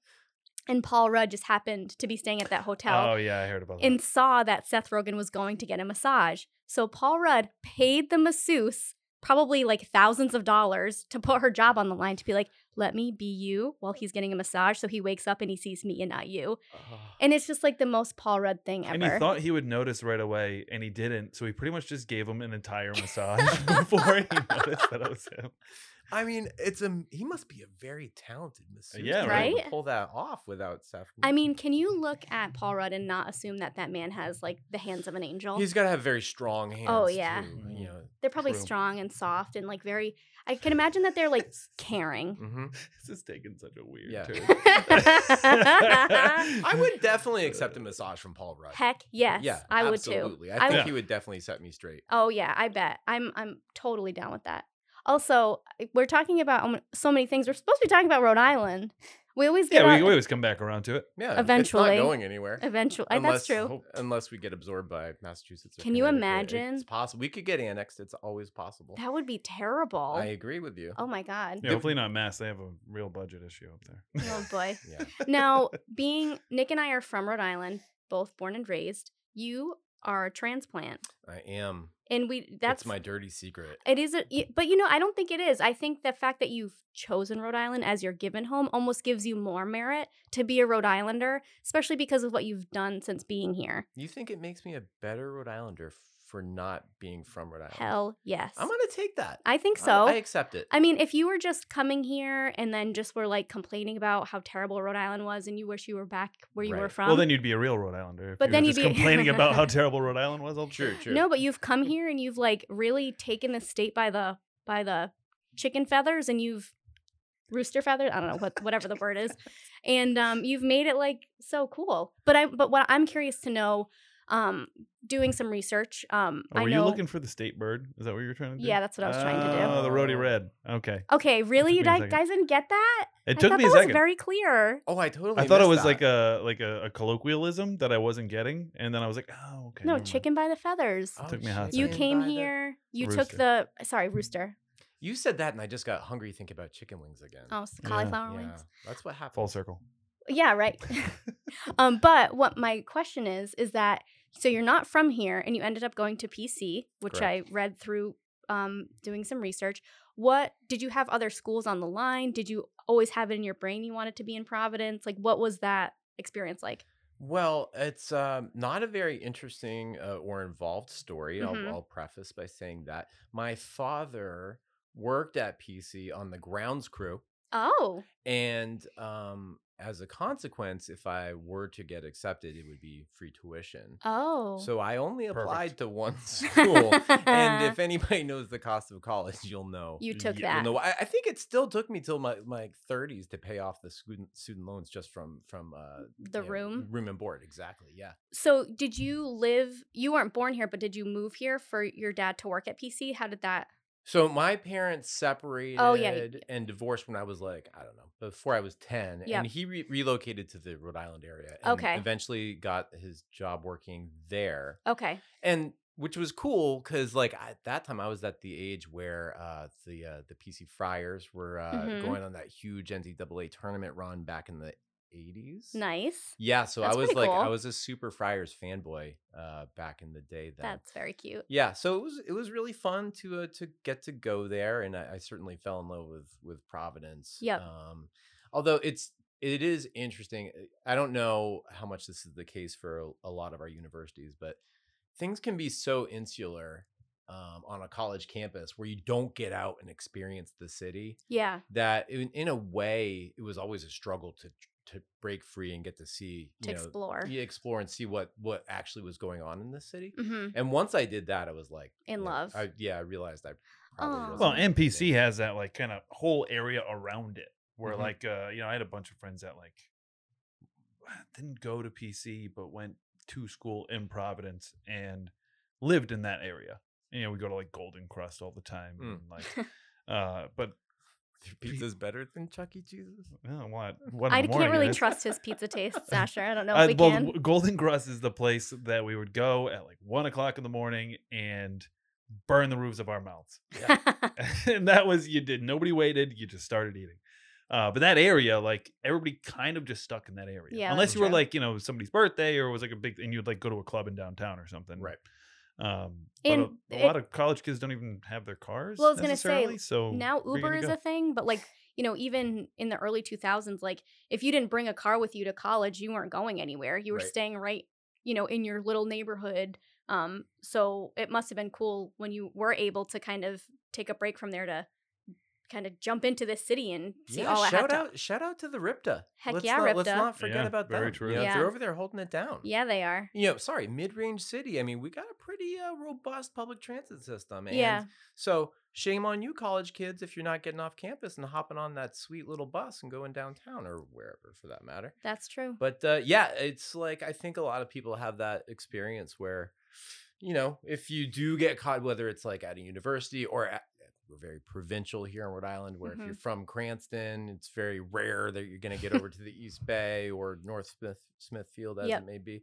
and Paul Rudd just happened to be staying at that hotel Oh yeah, I heard about that. and saw that Seth Rogen was going to get a massage. So Paul Rudd paid the masseuse probably like thousands of dollars to put her job on the line to be like, let me be you while he's getting a massage. So he wakes up and he sees me and not you. Ugh. And it's just like the most Paul Rudd thing ever. and he thought he would notice right away, and he didn't. So he pretty much just gave him an entire massage before he noticed that it was him. I mean, it's a he must be a very talented masseuse. yeah, to be able to right? Pull that off without Seth. I mean, can you look at Paul Rudd and not assume that that man has like the hands of an angel? he's got to have very strong oh, hands. Oh, yeah. too, you mm-hmm. know. they're probably True. strong and soft and like very, I can imagine that they're like caring. hmm This is taking such a weird Yeah. turn. I would definitely accept a massage from Paul Rudd. Heck yes, yeah, I would too. absolutely. I I think would- he would definitely set me straight. Oh yeah, I bet. I'm I'm totally down with that. Also, we're talking about um, so many things. We're supposed to be talking about Rhode Island. We always get Yeah, we, on- we always come back around to it. Yeah, Eventually. it's not going anywhere. eventually. Unless, That's true. Unless we get absorbed by Massachusetts. or Can you imagine? It's possible. We could get annexed. It's always possible. That would be terrible. I agree with you. oh my god. Yeah, hopefully not mass. They have a real budget issue up there. Oh boy. Yeah. now, being Nick and I are from Rhode Island, both born and raised. You are a transplant, I am. And we that's That's my dirty secret. It is, a, but you know, I don't think it is. I think the fact that you've chosen Rhode Island as your given home almost gives you more merit to be a Rhode Islander, especially because of what you've done since being here. You think it makes me a better Rhode Islander for not being from Rhode Island? Hell yes. I'm gonna take that. I think so. I, accept it. I mean, if you were just coming here and then just were like complaining about how terrible Rhode Island was and you wish you were back where you were from. well, then you'd be a real Rhode Islander. If But you then were you'd just be- complaining about how terrible Rhode Island was. All the True, time. true. No, but you've come here and you've like really taken the state by the by the chicken feathers and you've rooster feathers. I don't know what whatever the word is, and um, you've made it like so cool. But I but what I'm curious to know, um, doing some research. Um, Oh, I were know. you looking for the state bird? Is that what you were trying to do? Yeah, that's what I was trying to do. Oh, the Rhody Oh. red. Okay. Okay, really, you took me a di- guys didn't get that? It I took thought me a that was second. very clear. Oh, I totally. I thought it missed was like a like a, a colloquialism that I wasn't getting, and then I was like, oh, okay. no, chicken by the feathers. Oh, took me a hot you came by the- here. You Rooster. took the sorry rooster. You said that, and I just got hungry thinking about chicken wings again. Oh, s- Yeah. cauliflower yeah, wings. that's what happened. Full circle. Yeah, right. um, but what my question is is that so you're not from here and you ended up going to PC, which Correct. I read through um, doing some research. What did you have other schools on the line? Did you always have it in your brain you wanted to be in Providence? Like, what was that experience like? Well, it's um, not a very interesting uh, or involved story. Mhm. I'll, I'll preface by saying that my father worked at PC on the grounds crew. Oh, And um, as a consequence, if I were to get accepted, it would be free tuition. oh, So I only Perfect. applied to one school. and if anybody knows the cost of college, you'll know. you took Yeah, that. You'll know. I, I think it still took me till my, my 30s to pay off the student student loans just from from uh, The you know, room? room and board. Exactly. Yeah. So, did you live? You weren't born here, but did you move here for your dad to work at PC? How did that? So my parents separated Oh, yeah, and divorced when I was like, I don't know, before I was 10. Yep. And he re- relocated to the Rhode Island area. And Okay. Eventually got his job working there. Okay. And which was cool because like at that time I was at the age where uh, the uh, the PC Friars were uh, Mhm. going on that huge NCAA tournament run back in the 80s. Nice. Yeah, so That's I was like I was a super Friars fanboy uh, back in the day then. That's very cute. Yeah, so it was it was really fun to uh, to get to go there, and I, I certainly fell in love with with Providence. Yeah. Um, although it's it is interesting. uh, I don't know how much this is the case for a, a lot of our universities, but things can be so insular um, on a college campus where you don't get out and experience the city Yeah. that in, in a way it was always a struggle to to break free and get to see To you know explore. yeah, explore and see what what actually was going on in the city. hmm And once I did that, I was like In yeah, love. I, yeah, I realized I probably Well, NPC has that like kind of whole area around it where Mhm. like uh you know I had a bunch of friends that like didn't go to PC but went to school in Providence and lived in that area. You know, we go to like Golden Crust all the time Mm. and like uh but Your pizza's better than Chuck E. Cheese's. uh, what what I can't really trust his pizza tastes, Asher. I don't know Uh, if we well, can. Golden Crust is the place that we would go at like one o'clock in the morning and burn the roofs of our mouths. and that was you did. Nobody waited. You just started eating. Uh, but that area, like everybody, kind of just stuck in that area, Yeah, unless that's you were like you know somebody's birthday or it was like a big, and you'd like go to a club in downtown or something, Right. Um, And a, a it- lot of college kids don't even have their cars. Well, I was gonna say, so now Uber is go? a thing, but like you know, even in the early 2000s, like if you didn't bring a car with you to college, you weren't going anywhere. You were Right. staying right, you know, in your little neighborhood. Um, so it must have been cool when you were able to kind of take a break from there to kind of jump into this city and see yeah, all it had shout out, shout out to the RIPTA. Heck let's yeah, not, Let's not forget Yeah, about very them. true. You know, Yeah. They're over there holding it down. Yeah, they are. You know, sorry, mid-range city. I mean, we got a pretty uh, robust public transit system. And Yeah. So shame on you, college kids, if you're not getting off campus and hopping on that sweet little bus and going downtown or wherever, for that matter. That's true. But uh, yeah, it's like I think a lot of people have that experience where, you know, if you do get caught, whether it's like at a university or at, we're very provincial here in Rhode Island, where if you're from Cranston, it's very rare that you're going to get over to the East Bay or North Smith Smithfield, as Yep. it may be.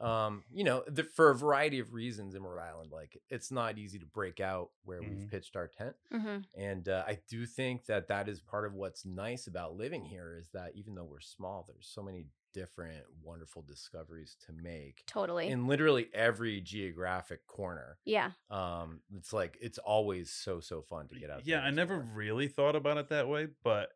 Um, you know, the, for a variety of reasons in Rhode Island, like it's not easy to break out where Mhm. we've pitched our tent. hmm And uh, I do think that that is part of what's nice about living here is that even though we're small, there's so many different wonderful discoveries to make Totally. in literally every geographic corner. yeah. Um, it's like it's always so so fun to get out. Yeah, I never really thought about it that way, but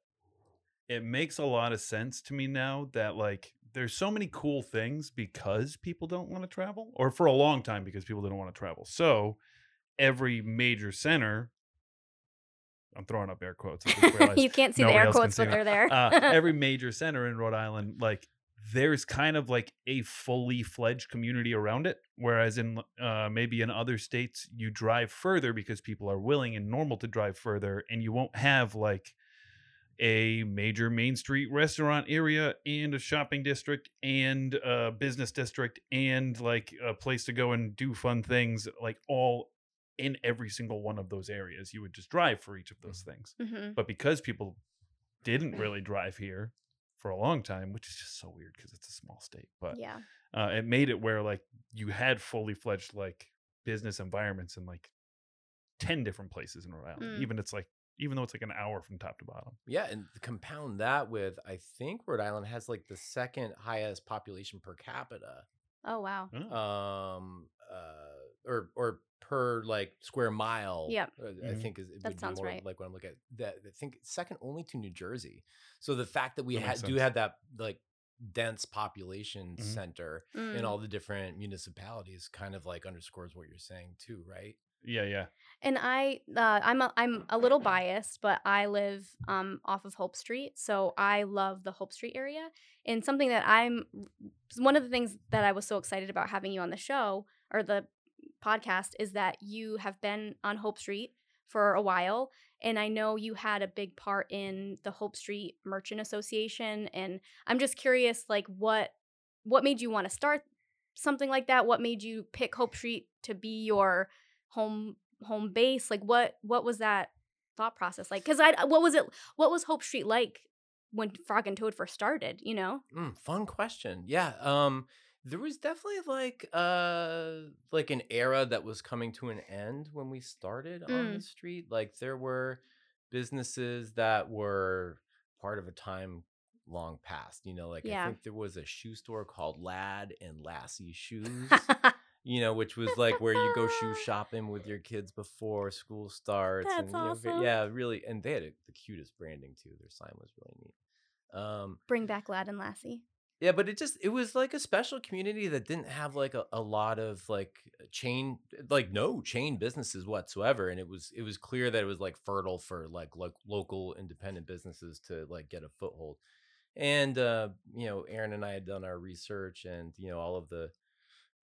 it makes a lot of sense to me now that like there's so many cool things because people don't want to travel or for a long time because people didn't want to travel. So every major center I'm throwing up air quotes. I just realized. you can't see the air quotes, but they're there. uh, every major center in Rhode Island, like there's kind of like a fully fledged community around it. Whereas in uh, maybe in other states, you drive further because people are willing and normal to drive further, and you won't have like a major main street restaurant area and a shopping district and a business district and like a place to go and do fun things like all in every single one of those areas. You would just drive for each of those things. Hmm but because people didn't really drive here for a long time which is just so weird because it's a small state but Yeah. uh, it made it where like you had fully fledged like business environments in like 10 different places in Rhode Island. Mm. Even it's like even though it's like an hour from top to bottom. Yeah, and compound that with I think Rhode Island has like the second highest population per capita. Oh wow. Oh. Um uh or or per like square mile. Yep. uh, I Mhm. think is it That would be sounds more right. like when I'm looking at that I think second only to New Jersey. So the fact that we That ha- do have that like dense population Mhm. center Mm. in all the different municipalities kind of like underscores what you're saying too, right? yeah, yeah. And I, uh, I'm a, I'm a little biased, but I live um, off of Hope Street, so I love the Hope Street area. And something that I'm, one of the things that I was so excited about having you on the show or the podcast is that you have been on Hope Street for a while, and I know you had a big part in the Hope Street Merchant Association. And I'm just curious, like what what made you want to start something like that? What made you pick Hope Street to be your home home base like what what was that thought process like because i what was it what was hope street like when frog and toad first started you know Mm, fun question. Yeah. Um there was definitely like uh like an era that was coming to an end when we started on Mm. the street. Like there were businesses that were part of a time long past. You know, like Yeah. I think there was a shoe store called Lad and Lassie Shoes. you know, which was like where you go shoe shopping with your kids before school starts. That's and, you know, awesome. yeah, really. And they had a, the cutest branding too. Their sign was really neat. Um, bring back lad and lassie yeah, but it just it was like a special community that didn't have like a, a lot of like chain like no chain businesses whatsoever. And it was it was clear that it was like fertile for like like local independent businesses to like get a foothold. And uh, you know, Erin and I had done our research and you know, all of the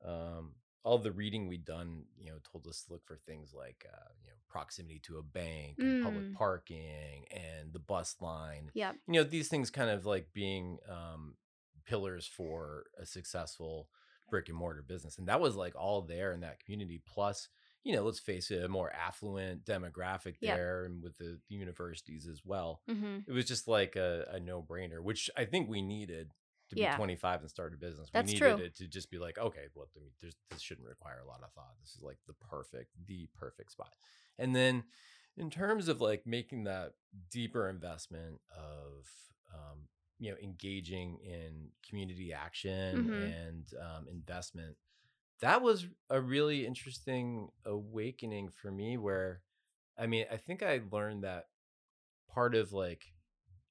um all the reading we'd done, you know, told us to look for things like uh, you know, proximity to a bank and public Mm. parking and the bus line Yeah, you know these things kind of like being um pillars for a successful brick and mortar business and that was like all there in that community plus you know let's face it a more affluent demographic Yep. there and with the universities as well mm-hmm. it was just like a, a no-brainer which i think we needed to Yeah. be 25 and start a business That's we true. needed it to just be like okay well I mean, there's, this shouldn't require a lot of thought this is like the perfect the perfect spot and then in terms of like making that deeper investment of um, you know engaging in community action Mhm. and um, investment that was a really interesting awakening for me where i mean i think i learned that part of like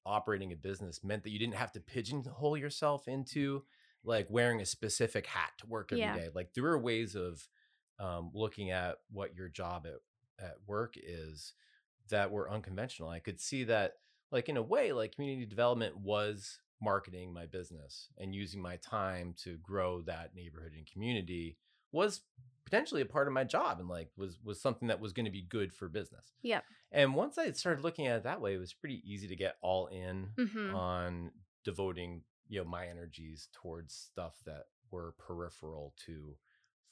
operating a business meant that you didn't have to pigeonhole yourself into like wearing a specific hat to work every day. Yeah. like there are ways of um, looking at what your job at, at work is that were unconventional i could see that like in a way like community development was marketing my business and using my time to grow that neighborhood and community was potentially a part of my job and like was was something that was going to be good for business yep and once i started looking at it that way it was pretty easy to get all in mm-hmm. on devoting you know my energies towards stuff that were peripheral to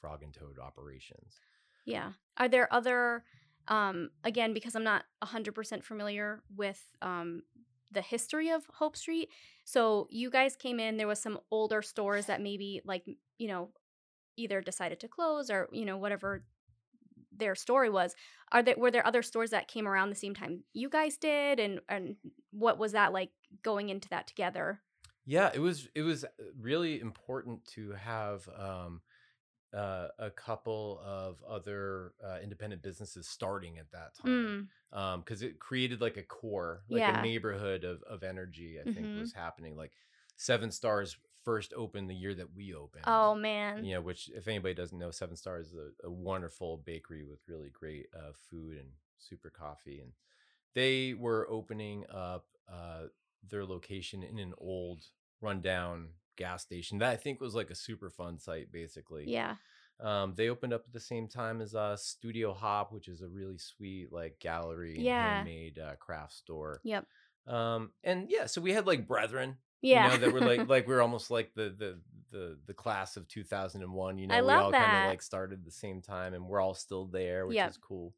frog and toad operations Yeah. Are there other um again because I'm not 100% familiar with um the history of Hope Street. So you guys came in there was some older stores that maybe like, you know, either decided to close or, you know, whatever their story was. Are there were there other stores that came around the same time you guys did and and what was that like going into that together? Yeah, it was it was uh, really important to have um, uh, a couple of other uh, independent businesses starting at that time Mm, because it created like a core, like Yeah. a neighborhood of of energy. I think Mhm. was happening. Like Seven Stars first opened the year that we opened. oh man. you know, which if anybody doesn't know, Seven Stars is a, a wonderful bakery with really great uh, food and super coffee, and they were opening up uh, their location in an old, rundown gas station that I think was like a super fun site, basically. Yeah. Um, they opened up at the same time as us, Studio Hop, which is a really sweet like gallery Yeah. handmade uh, craft store. Yep. Um, and yeah, so we had like brethren, Yeah. you know, that were like like we are almost like the the the the class of 2001. You know, I we all kind of like started at the same time, and we're all still there, which Yep. is cool.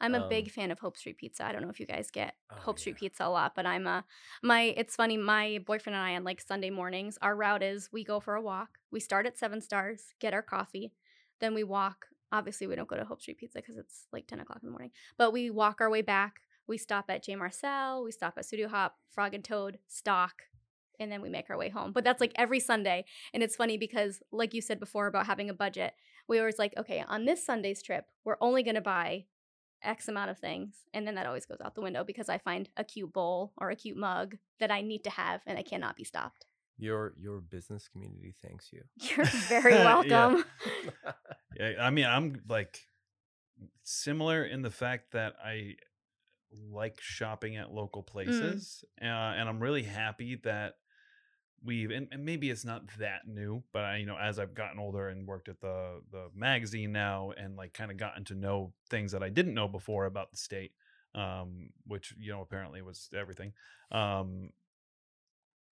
I'm a Um, big fan of Hope Street Pizza. I don't know if you guys get Oh, Hope Street. Pizza a lot, but I'm a my it's funny, my boyfriend and I on like Sunday mornings, our route is we go for a walk. We start at Seven Stars, get our coffee, then we walk. Obviously, we don't go to Hope Street Pizza because it's like 10 o'clock in the morning. But we walk our way back. We stop at J. Marcel, we stop at Studio Hop, Frog and Toad, Stock, and then we make our way home. But that's like every Sunday. And it's funny because, like you said before about having a budget, we always like, okay, on this Sunday's trip, we're only going to buy X amount of things. And then that always goes out the window because I find a cute bowl or a cute mug that I need to have and I cannot be stopped. Your your business community thanks you. You're very welcome. Yeah, I mean, I'm like similar in the fact that I like shopping at local places, uh, and I'm really happy that we've and, and maybe it's not that new, but I, you know, as I've gotten older and worked at the the magazine now, and like kind of gotten to know things that I didn't know before about the state, um, which you know apparently was everything. Um,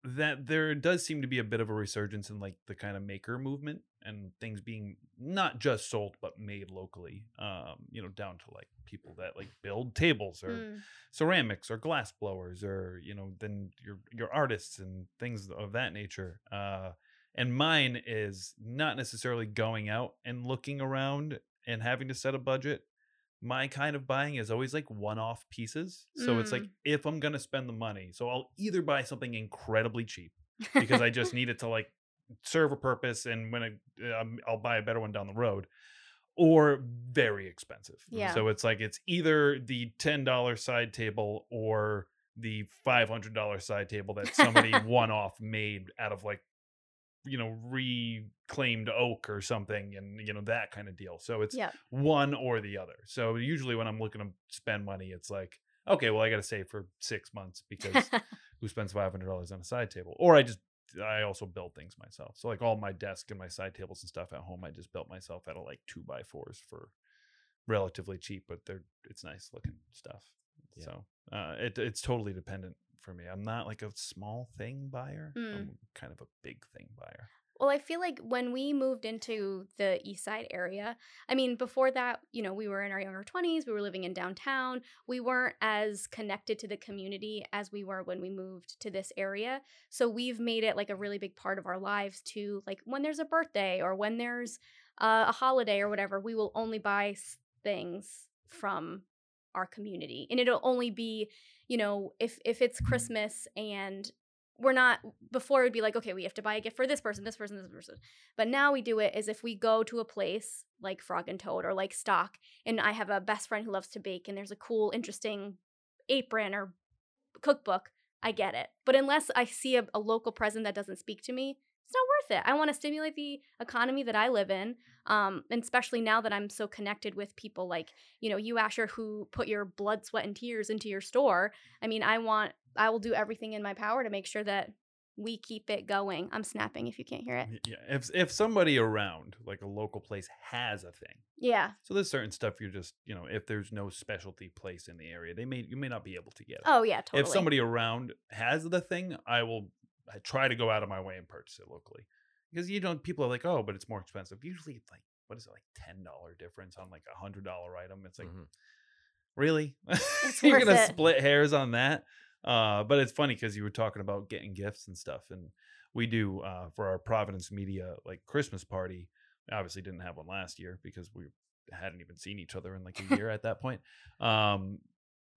that there does seem to be a bit of a resurgence in like the kind of maker movement and things being not just sold but made locally um you know down to like people that like build tables or Mm. ceramics or glass blowers or you know then your your artists and things of that nature uh and mine is not necessarily going out and looking around and having to set a budget my kind of buying is always like one-off pieces so it's like Mm. if i'm gonna spend the money so i'll either buy something incredibly cheap because I just need it to like serve a purpose, and when it, um, I'll buy a better one down the road, or very expensive. Yeah. So it's like it's either the ten dollar side table or the five hundred dollar side table that somebody one off made out of like you know reclaimed oak or something and you know that kind of deal so it's one or the other so usually when i'm looking to spend money it's like okay well i gotta save for six months because who spends five hundred dollars on a side table, or I just I also build things myself. So like all my desk and my side tables and stuff at home, I just built myself out of like two by fours for relatively cheap, but they're it's nice looking stuff. Yeah. So uh, it it's totally dependent for me. I'm not like a small thing buyer. Mm. I'm kind of a big thing buyer. Well, I feel like when we moved into the East Side area, I mean, before that, you know, we were in our younger 20s, we were living in downtown. We weren't as connected to the community as we were when we moved to this area. So we've made it like a really big part of our lives to like when there's a birthday or when there's uh, a holiday or whatever, we will only buy things from our community. And it'll only be, you know, if if it's mm-hmm. Christmas and we're not before it would be like okay we have to buy a gift for this person this person this person but now we do it as if we go to a place like frog and toad or like stock and i have a best friend who loves to bake and there's a cool interesting apron or cookbook i get it but unless i see a, a local present that doesn't speak to me it's not worth it. I want to stimulate the economy that i live in um, and especially now that i'm so connected with people like you know you asher who put your blood sweat and tears into your store. I mean i want i will do everything in my power to make sure that we keep it going. I'm snapping if you can't hear it. Yeah, if if somebody around like a local place has a thing, yeah. So there's certain stuff you're just you know if there's no specialty place in the area, they may you may not be able to get it. oh yeah totally. if somebody around has the thing, I will I try to go out of my way and purchase it locally because you don't. People are like, oh, but it's more expensive. Usually, it's like what is it like ten dollar difference on like a hundred dollar item? It's like Mhm. really It's you're gonna it. split hairs on that. Uh, but it's funny because you were talking about getting gifts and stuff, and we do uh, for our Providence Media like Christmas party. Obviously, didn't have one last year because we hadn't even seen each other in like a year at that point. Um,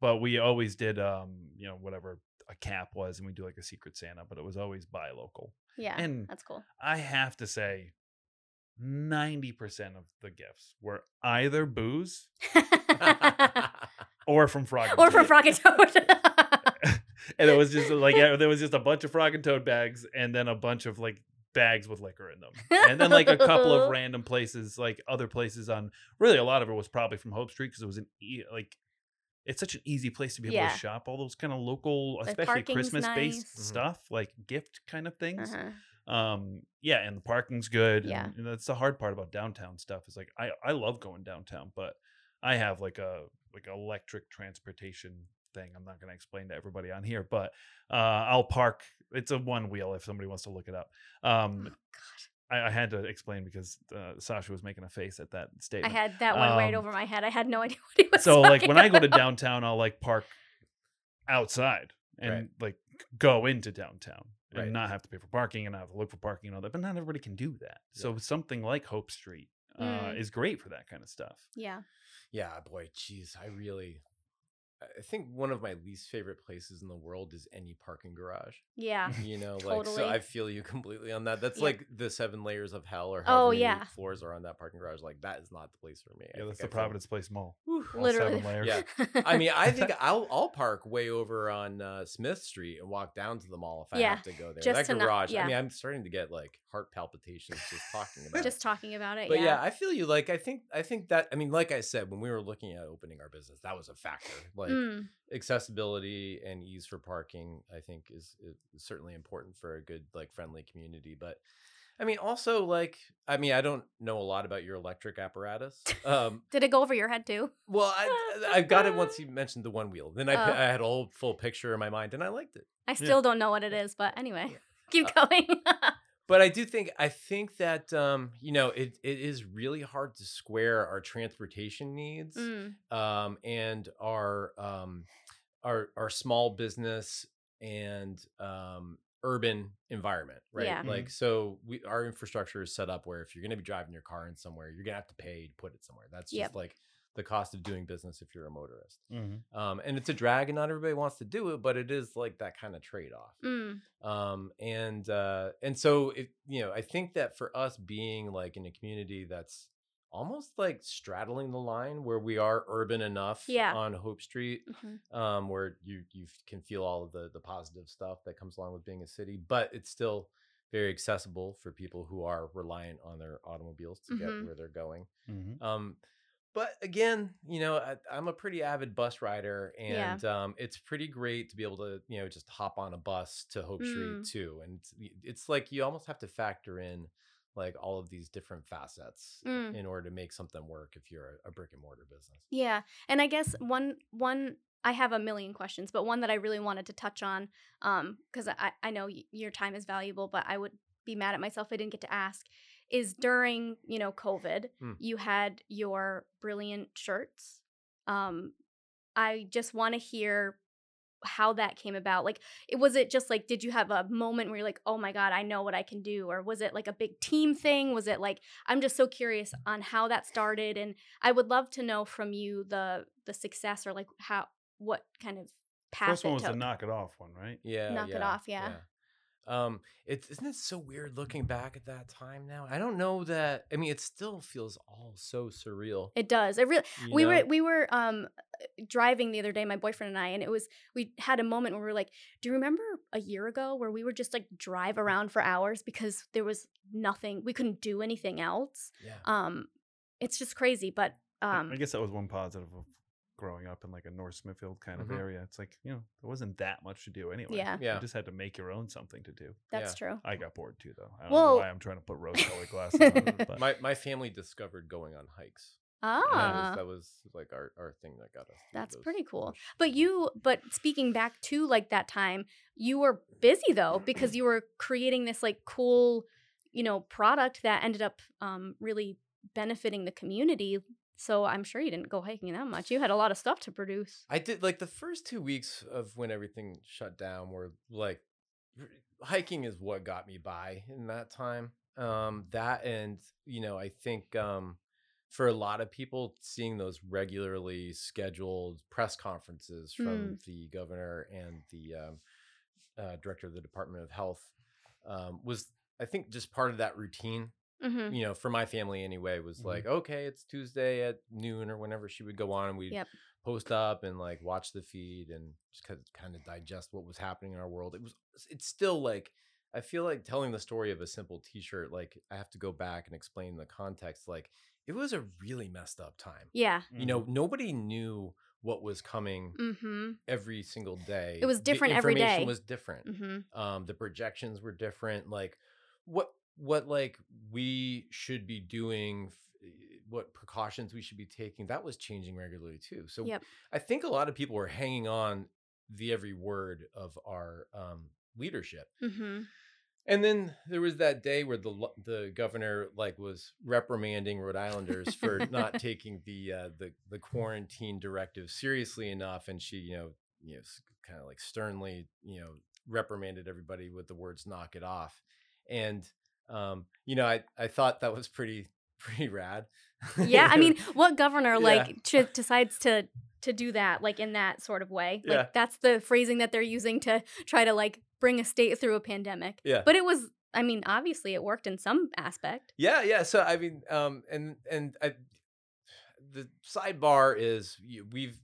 but we always did, um, you know, whatever a cap was, and we do like a Secret Santa, but it was always buy local. yeah and- that's cool I have to say, ninety percent of the gifts were either booze or from Frog. or from frog and toad and it was just like yeah, there was just a bunch of frog and toad bags and then a bunch of like bags with liquor in them and then like a couple of random places like other places on really a lot of it was probably from hope street because it was an e- like it's such an easy place to be able Yeah. to shop all those kind of local The especially christmas based nice. Mhm. stuff like gift kind of things uh-huh. um yeah and the parking's good Yeah. and, and that's the hard part about downtown stuff is like i i love going downtown but i have like a like electric transportation thing. I'm not going to explain to everybody on here, but uh, I'll park. It's a one wheel if somebody wants to look it up. Um, Oh, God. I, I had to explain because uh, Sasha was making a face at that statement. I had that one right Um, over my head. I had no idea what he was so like talking when I go to downtown, I'll like park outside and Right. like go into downtown and Right. not have to pay for parking and not have to look for parking and all that. But not everybody can do that. So something like Hope Street uh, Mm. is great for that kind of stuff. Yeah. Yeah, boy, jeez, I really, I think one of my least favorite places in the world is any parking garage. Yeah. You know, like so I feel you completely on that. That's Yeah. like the seven layers of hell or Oh, many yeah. floors are on that parking garage. Like that is not the place for me. I Yeah, that's the I feel- Providence Place Mall. Whew. All Literally. seven layers. Yeah. I mean, I think I'll I'll park way over on uh, Smith Street and walk down to the mall if I Yeah, have to go there. just that to not- garage. yeah. I mean, I'm starting to get like heart palpitations just talking about it. Just talking about it. But yeah. yeah. I feel you. Like I think I think that I mean, like I said, when we were looking at opening our business, that was a factor. Like Mm, accessibility and ease for parking, I think is, is certainly important for a good like friendly community. But I mean, also like I mean, I don't know a lot about your electric apparatus. Um, Did it go over your head too? well, I I got it once you mentioned the one wheel. Then I, Oh. I had a whole full picture in my mind, and I liked it. I still don't know what it is, but anyway, Yeah. keep Uh, going. But I do think I think that um, you know it it is really hard to square our transportation needs Mm, um, and our um, our our small business and um, urban environment, right? Yeah. Like so, we our infrastructure is set up where if you're going to be driving your car in somewhere, you're gonna have to pay to put it somewhere. That's just Yep. like the cost of doing business if you're a motorist. Mhm. Um, and it's a drag, and not everybody wants to do it, but it is like that kind of trade off mm, um and uh and so it you know i think that for us being like in a community that's almost like straddling the line where we are urban enough Yeah. on hope street mhm. um where you you can feel all of the the positive stuff that comes along with being a city but it's still very accessible for people who are reliant on their automobiles to Mhm. get where they're going Mhm. um, but again, you know, I, I'm a pretty avid bus rider, Yeah. and um, it's pretty great to be able to, you know, just hop on a bus to Hope Mm. Street too. And it's, it's like you almost have to factor in like all of these different facets Mm. in order to make something work if you're a, a brick and mortar business. Yeah, and I guess one one I have a million questions, but one that I really wanted to touch on, um, because I I know y- your time is valuable, but I would be mad at myself if I didn't get to ask. Is during you know COVID, Hmm. you had your brilliant shirts. Um, I just want to hear how that came about. Like, it was it just like did you have a moment where you're like, oh my god, I know what I can do, or was it like a big team thing? Was it like I'm just so curious on how that started, and I would love to know from you the the success or like how what kind of path First one it was took. the knock it off one, right? Yeah. Knock it off, yeah. Um, it's isn't it so weird looking back at that time now? I don't know that. I mean, it still feels all so surreal. it does. It really. you we know? were we were um driving the other day, my boyfriend and I, and it was we had a moment where we were like, "Do you remember a year ago where we were just like drive around for hours because there was nothing, we couldn't do anything else." yeah. Um, it's just crazy, but I- um, I guess that was one positive of growing up in like a North Smithfield kind of Mhm. area. It's like, you know, there wasn't that much to do anyway. Yeah. Yeah. You just had to make your own something to do. that's yeah. true. I got bored too, though. I don't Well- know why I'm trying to put rose colored glasses on. But My my family discovered going on hikes. Ah, That was, that was like our, our thing that got us. That's those- pretty cool. those But you, but speaking back to like that time, you were busy though because you were creating this like cool, you know, product that ended up um, really benefiting the community. So I'm sure you didn't go hiking that much. You had a lot of stuff to produce. I did like the first two weeks of when everything shut down were like hiking is what got me by in that time. Um, that and you know I think um, for a lot of people seeing those regularly scheduled press conferences from the governor and the um, uh, director of the Department of Health um, was I think just part of that routine Mm-hmm. you know, for my family anyway, was Mhm. like, okay, it's Tuesday at noon or whenever she would go on and we'd Yep. post up and like watch the feed and just kind of digest what was happening in our world. It was, it's still like, I feel like telling the story of a simple t shirt, like I have to go back and explain the context. Like it was a really messed up time. Yeah. You know, nobody knew what was coming Mm-hmm. every single day. It was The different every information day. was different Mm-hmm. um the projections were different like what what like we should be doing f- what precautions we should be taking, that was changing regularly too. So Yep. I think a lot of people were hanging on the every word of our um, leadership. Mm-hmm. And then there was that day where the the governor like was reprimanding Rhode Islanders for not taking the uh, the the quarantine directive seriously enough, and she you know you know kind of like sternly you know reprimanded everybody with the words "knock it off," and um, you know I I thought that was pretty pretty rad. Yeah, I mean, what governor Yeah. like ch- decides to to do that like in that sort of way? Like Yeah. that's the phrasing that they're using to try to like bring a state through a pandemic. yeah. But it was I mean, obviously it worked in some aspect. Yeah, yeah. So I mean, um, and and I, the sidebar is we've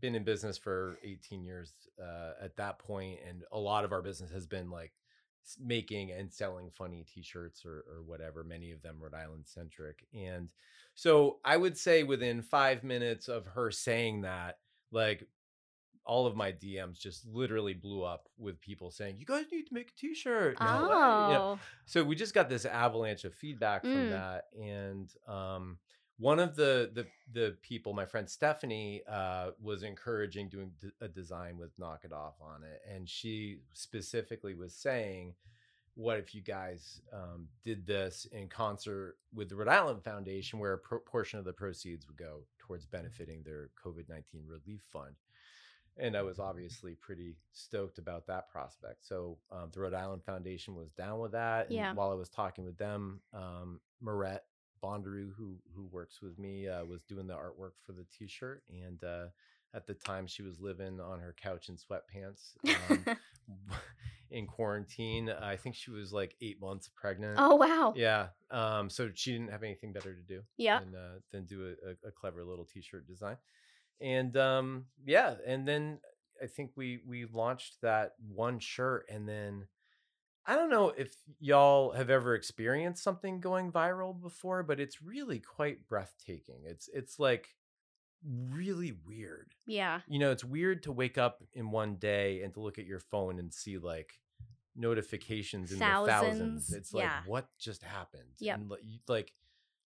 been in business for 18 years uh, at that point, and a lot of our business has been like making and selling funny T-shirts or or whatever. Many of them Rhode Island centric, and so I would say within five minutes of her saying that, like. All of my DMs just literally blew up with people saying, "You guys need to make a T-shirt." you know, Oh. you know, so we just got this avalanche of feedback from Mm. that and um one of the the the people my friend stephanie uh was encouraging doing d- a design with knock it off on it and she specifically was saying what if you guys um, did this in concert with the rhode island foundation where a pro- portion of the proceeds would go towards benefiting their covid-19 relief fund and I was obviously pretty stoked about that prospect. So um, the Rhode Island Foundation was down with that. And Yeah. while I was talking with them, um, Marette Bondaroo, who who works with me, uh, was doing the artwork for the T-shirt, and uh, at the time she was living on her couch in sweatpants um, in quarantine. I think she was like eight months pregnant. oh wow. Yeah. Um, so she didn't have anything better to do Yeah, than, uh, than do a, a, a clever little t-shirt design. And um, yeah, and then I think we we launched that one shirt, and then I don't know if y'all have ever experienced something going viral before, but it's really quite breathtaking. It's it's like really weird. Yeah. You know, it's weird to wake up in one day and to look at your phone and see like notifications in the thousands. Thousands, It's like yeah. what just happened? Yep. And like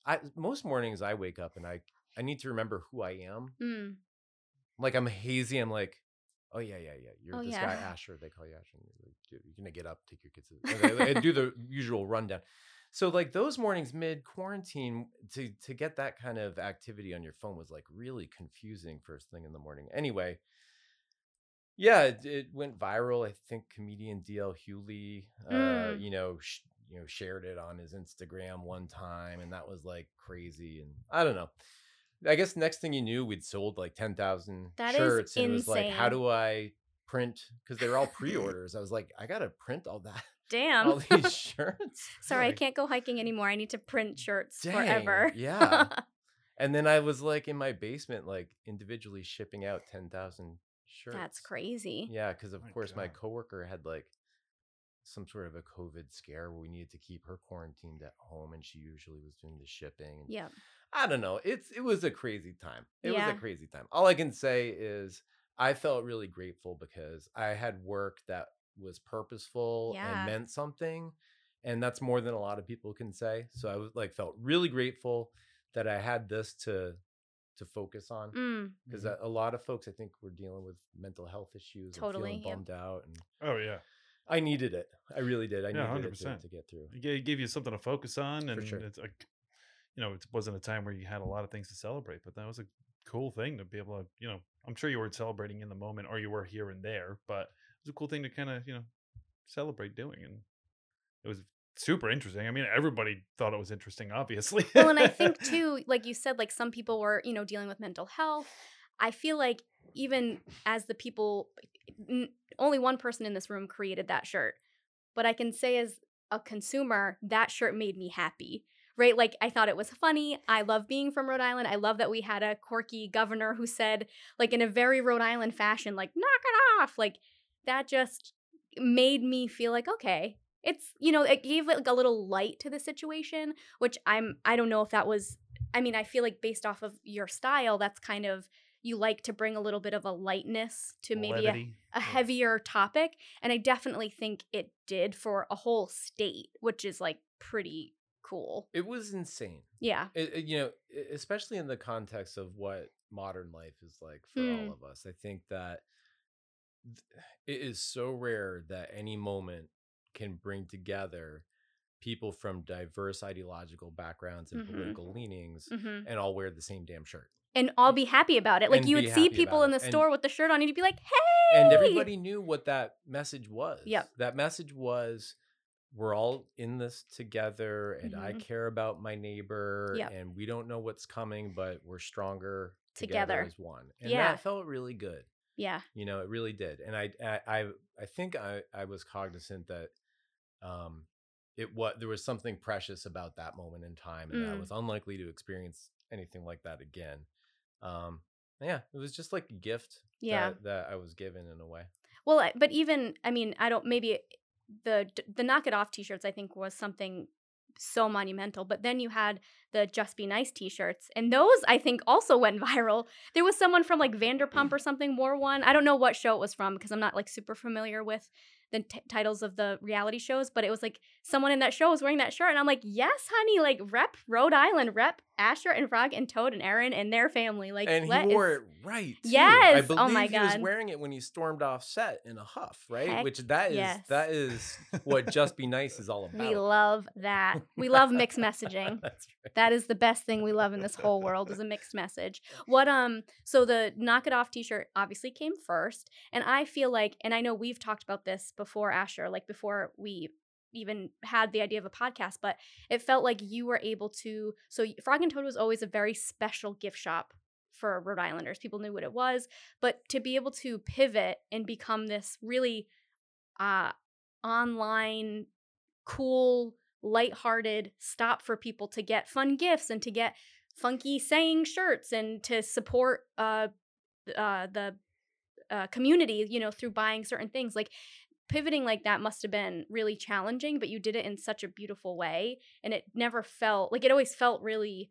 I most mornings I wake up and I I need to remember who I am. Mm. Like I'm hazy. I'm like, oh yeah, yeah, yeah. You're Oh, this yeah. guy Asher. They call you Asher. You're, like, you're gonna get up, take your kids, to-" and do the usual rundown. So like those mornings mid quarantine to to get that kind of activity on your phone was like really confusing first thing in the morning. Anyway, yeah, it, it went viral. I think comedian DL Hughley, uh, Mm. you know, sh- you know, shared it on his Instagram one time, and that was like crazy. And I don't know. I guess next thing you knew, we'd sold like ten thousand shirts, and it was like, how do I print? Because they were all pre-orders. I was like, I gotta print all that, Damn. all these shirts. Sorry, I can't go hiking anymore. I need to print shirts Dang, forever. yeah. And then I was like in my basement, like individually shipping out ten thousand shirts. That's crazy. Yeah, because of My course my God. coworker had like some sort of a COVID scare where we needed to keep her quarantined at home, and she usually was doing the shipping. And Yeah. I don't know. It's it was a crazy time. It Yeah. was a crazy time. All I can say is I felt really grateful because I had work that was purposeful Yeah. and meant something, and that's more than a lot of people can say. So I was like felt really grateful that I had this to to focus on Mm. because Mhm. a lot of folks I think were dealing with mental health issues Totally, and feeling bummed out, and Oh yeah, I needed it. I really did. I Yeah, needed it to, 100%. to get through. it it gave you something to focus on, and sure. it's like, you know, it wasn't a time where you had a lot of things to celebrate, but that was a cool thing to be able to, you know, I'm sure you weren't celebrating in the moment, or you were here and there, but it was a cool thing to kind of, you know, celebrate doing, and it was super interesting. I mean, everybody thought it was interesting, obviously. well and i think too like you said like some people were you know dealing with mental health i feel like even as the people only one person in this room created that shirt but i can say as a consumer that shirt made me happy right? Like i thought it was funny. I love being from rhode island. I love that we had a quirky governor who said like in a very rhode island fashion like knock it off! Like that just made me feel like okay it's you know it gave like a little light to the situation which i'm i don't know if that was i mean i feel like based off of your style that's kind of you like to bring a little bit of a lightness to maybe a, a heavier topic and i definitely think it did for a whole state which is like pretty cool. It was insane. Yeah. It, it- you know, especially in the context of what modern life is like for Mm. all of us. I think that th- it is so rare that any moment can bring together people from diverse ideological backgrounds and Mhm. political leanings hmm and all wear the same damn shirt. And I'll be happy about it. Like you would see people in the it. And- store with the shirt on, and you'd be like, "Hey!" And everybody knew what that message was. Yep. That message was we're all in this together and I Mhm. care about my neighbor Yep. and we don't know what's coming, but we're stronger Together. as one. And Yeah. that felt really good. Yeah. You know, it really did. And I I I, I think I, I was cognizant that um it what there was something precious about that moment in time and that I Mm. was unlikely to experience anything like that again. Um yeah, it was just like a gift Yeah. that, that I was given in a way. Well, but even I mean, I don't maybe the the knock it off t-shirts I think was something so monumental, but then you had the just be nice t-shirts and those I think also went viral. There was someone from like Vanderpump or something wore one. I don't know what show it was from because I'm not like super familiar with the t- titles of the reality shows, but it was like someone in that show was wearing that shirt and I'm like, "Yes, honey, like rep Rhode Island, rep Asher and Frog and Toad and Erin and their family." Like and he wore is- it right. too. Yes! I believe Oh believe my he was wearing it when he stormed off set in a huff, right? Heck Which that is yes. that is what just be nice is all about. We love that. We love mixed messaging. That's right. That is the best thing we love in this whole world is a mixed message. What um so the knock it off t-shirt obviously came first and I feel like and I know we've talked about this before Asher like before we even had the idea of a podcast but it felt like you were able to so Frog and Toad was always a very special gift shop for Rhode Islanders. People knew what it was, but to be able to pivot and become this really uh online cool lighthearted stop for people to get fun gifts and to get funky saying shirts and to support uh, uh, the uh, community, you know, through buying certain things. Like pivoting like that must have been really challenging, but you did it in such a beautiful way. And it never felt like it always felt really,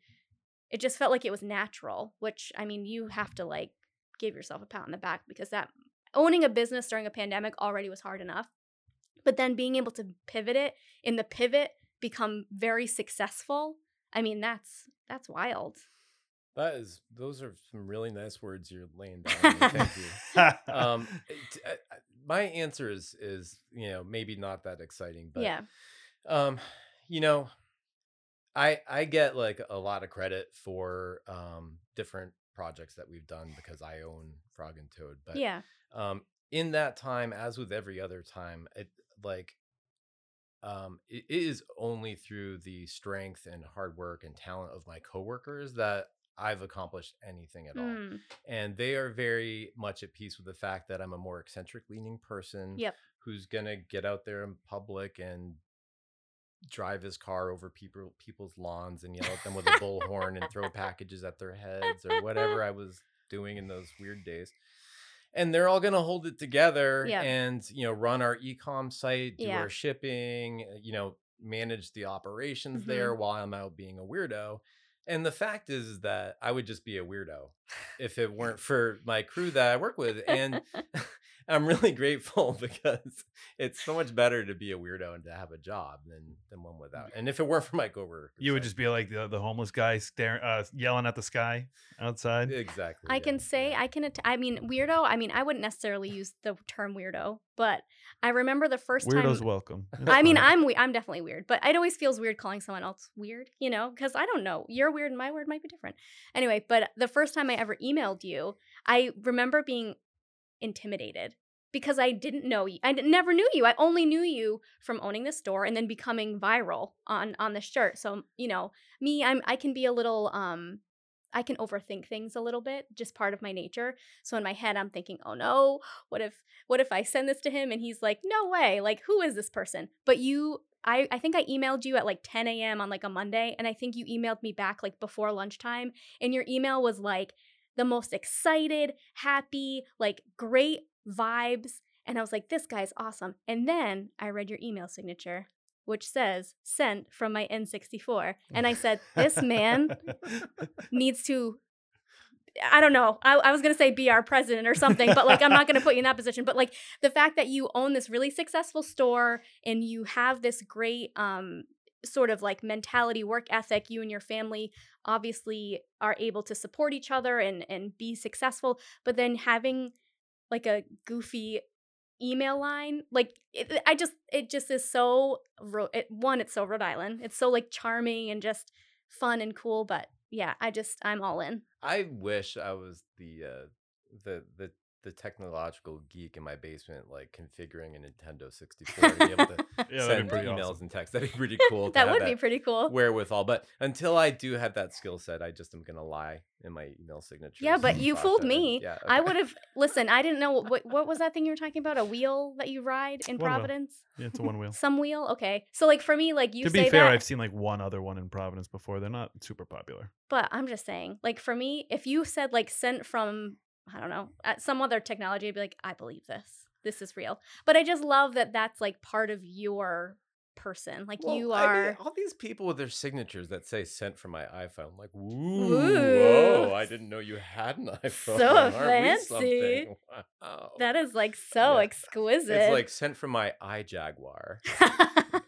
it just felt like it was natural, which I mean, you have to like give yourself a pat on the back because that owning a business during a pandemic already was hard enough. But then being able to pivot it in the pivot become very successful. I mean, that's that's wild. That is those are some really nice words you're laying down. Thank you. Um, I- my answer is is you know maybe not that exciting, but yeah. um, you know, I I get like a lot of credit for um different projects that we've done because I own Frog and Toad, but yeah. um in that time as with every other time it like um it is only through the strength and hard work and talent of my coworkers that I've accomplished anything at all. Mm, And they are very much at peace with the fact that I'm a more eccentric leaning person Yep. who's going to get out there in public and drive his car over people people's lawns and yell at them with a bullhorn and throw packages at their heads or whatever I was doing in those weird days. And they're all going to hold it together Yeah. and you know run our ecom site, do Yeah. our shipping, you know, manage the operations Mhm. there while I'm out being a weirdo. And the fact is, that I would just be a weirdo if it weren't for my crew that I work with. And I'm really grateful because it's so much better to be a weirdo and to have a job than than one without. And if it weren't for my coworkers, you would I'd- just be like the, the homeless guy staring, uh, yelling at the sky outside. exactly. I yeah, can say yeah. I can. Att- I mean, weirdo. I mean, I wouldn't necessarily use the term weirdo, but I remember the first Weirdos time. Weirdos welcome. I mean, I'm we- I'm definitely weird, but it always feels weird calling someone else weird, you know, because I don't know. You're weird, and my word might be different. Anyway, but the first time I ever emailed you, I remember being intimidated because I didn't know you. I never knew you. I only knew you from owning the store and then becoming viral on on the shirt. So you know, me, I'm I can be a little um. I can overthink things a little bit, just part of my nature. So in my head, I'm thinking, "Oh no, what if what if I send this to him and he's like, no way, like who is this person? But you, I, I think I emailed you at like 10 a.m. on like a Monday, and I think you emailed me back like before lunchtime, and your email was like the most excited, happy, like great vibes, and I was like, this guy's awesome. And then I read your email signature, which says sent from my N64, and I said, this man needs to I don't know. I, I was gonna say be our president or something, but like I'm not gonna put you in that position. But like the fact that you own this really successful store and you have this great um sort of like mentality, work ethic, you and your family obviously are able to support each other and and be successful, but then having like a goofy email line like it, i just it just is so it, one it's so rhode island it's so like charming and just fun and cool but yeah i just i'm all in. I wish I was the uh, the the the technological geek in my basement, like configuring a Nintendo 64 to be able to Yeah, send emails awesome. and text. That'd be pretty cool. that would be pretty cool wherewithal. But until I do have that skill set, I just am gonna lie in my email signature. Yeah, but you fooled me. Yeah, I would have listen. I didn't know what what was that thing you were talking about? A wheel that you ride in One wheel. Providence? Yeah, it's a one wheel. Some wheel. Okay, so like for me, like you to say be fair, that, I've seen like one other one in Providence before. They're not super popular. but I'm just saying, like for me, if you said like sent from I don't know at some other technology, I'd be like, I believe this. This is real. But I just love that that's like part of your person. Like Well, you I mean, are. all these people with their signatures that say "sent from my iPhone." Like, ooh, Ooh. whoa! I didn't know you had an iPhone. So Aren't fancy. Wow. that is like so Yeah. exquisite. It's like sent from my iJaguar.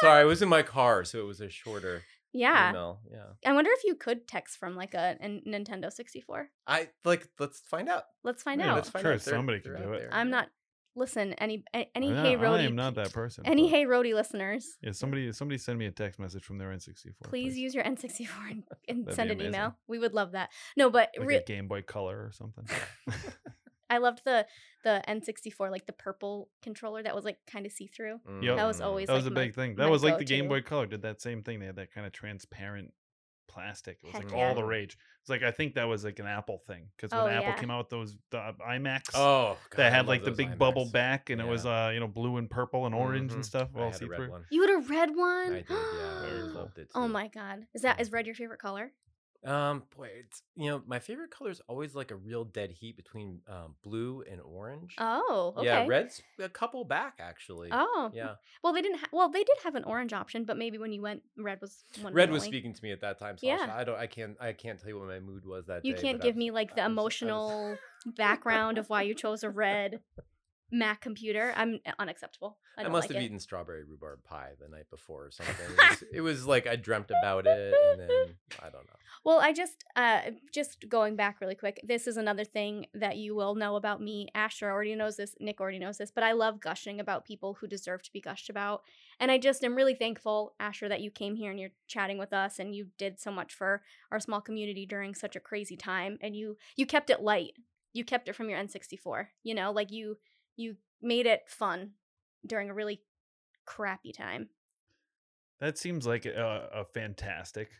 Sorry, I was in my car, so it was a shorter yeah. email. Yeah, I wonder if you could text from like a, a Nintendo 64. I like. Let's find out. Let's find Yeah, out. Let's find Sure, out. They're- somebody can they're do it. there, I'm not. Listen, any a- any I, hey I Rhody, am not that person. any Hey Rhody listeners, Yeah, somebody somebody send me a text message from their N64. please use your N64 and, and send an amazing. email. We would love that. No, but like re- a Game Boy Color or something. I loved the the N64 like the purple controller that was like kind of see through. Yep. That was always that was like a my- big thing. That was like the Game go-to. Boy Color did that same thing. They had that kind of transparent plastic. It was Heck like yeah. all the rage. It's like I think that was like an Apple thing because when Oh, Apple yeah. came out with those the iMacs. Oh, God, that had like the those big bubble back, and it was uh you know blue and purple and orange and Mhm. stuff, I all see through. You had a red one. I did. Yeah, I loved it. Oh my god, is that is red your favorite color? Um, boy, it's you know my favorite color is always like a real dead heat between um, blue and orange. Oh, okay. Yeah, red's a couple back actually. Oh, Yeah, Well, they didn't. Ha- well, they did have an orange option, but maybe when you went, red was one. red was only- speaking to me at that time. So Yeah. I don't. I can't. I can't tell you what my mood was that You day. can't give I me like the was- I was- emotional background of why you chose a red Mac computer. I'm unacceptable. I, I, must like have it. eaten strawberry rhubarb pie the night before or something. It was, it was like I dreamt about it, and then I don't know. Well, I just uh just going back really quick. This is another thing that you will know about me. Asher already knows this, Nick already knows this, but I love gushing about people who deserve to be gushed about. And I just am really thankful, Asher, that you came here and you're chatting with us and you did so much for our small community during such a crazy time and you you kept it light. You kept it from your N64. You know, like you you made it fun during a really crappy time. That seems like a, a fantastic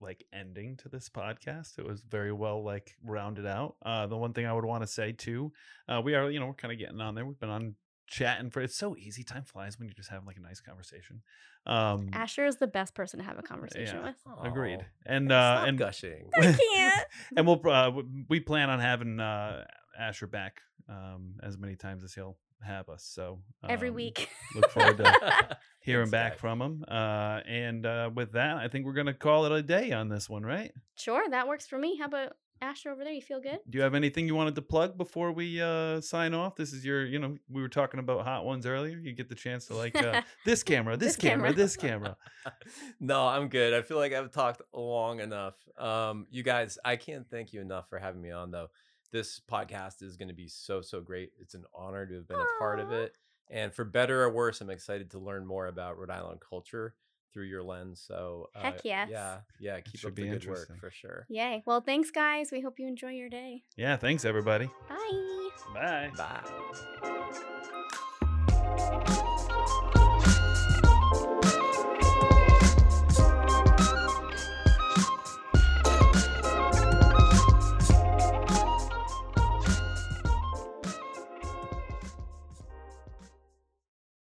like ending to this podcast. It was very well like rounded out. Uh, the one thing I would want to say too, uh, we are you know we're kind of getting on there. We've been on chatting for it's so easy. Time flies when you're just having like a nice conversation. Um, Asher is the best person to have a conversation yeah. with. agreed. Aw, And uh, stop and gushing. I can't. and we'll uh, we plan on having uh, Asher back um, as many times as he'll have us. So Every um, week. Look forward to hearing back guys. from him. Uh, and uh, with that, I think we're gonna call it a day on this one, right? Sure, that works for me. How about Asher over there? You feel good? Do you have anything you wanted to plug before we uh, sign off? This is your, you know, we were talking about hot ones earlier. You get the chance to like uh, this camera, this, This camera, camera. this camera. no, I'm good. I feel like I've talked long enough. Um, you guys, I can't thank you enough for having me on though. This podcast is going to be so so great. It's an honor to have been a part of it. And for better or worse, I'm excited to learn more about Rhode Island culture through your lens. So uh, Heck yes. yeah, yeah, keep should up the good work for sure. Yay. Well, thanks, guys. We hope you enjoy your day. Yeah, thanks everybody. Bye. Bye. Bye.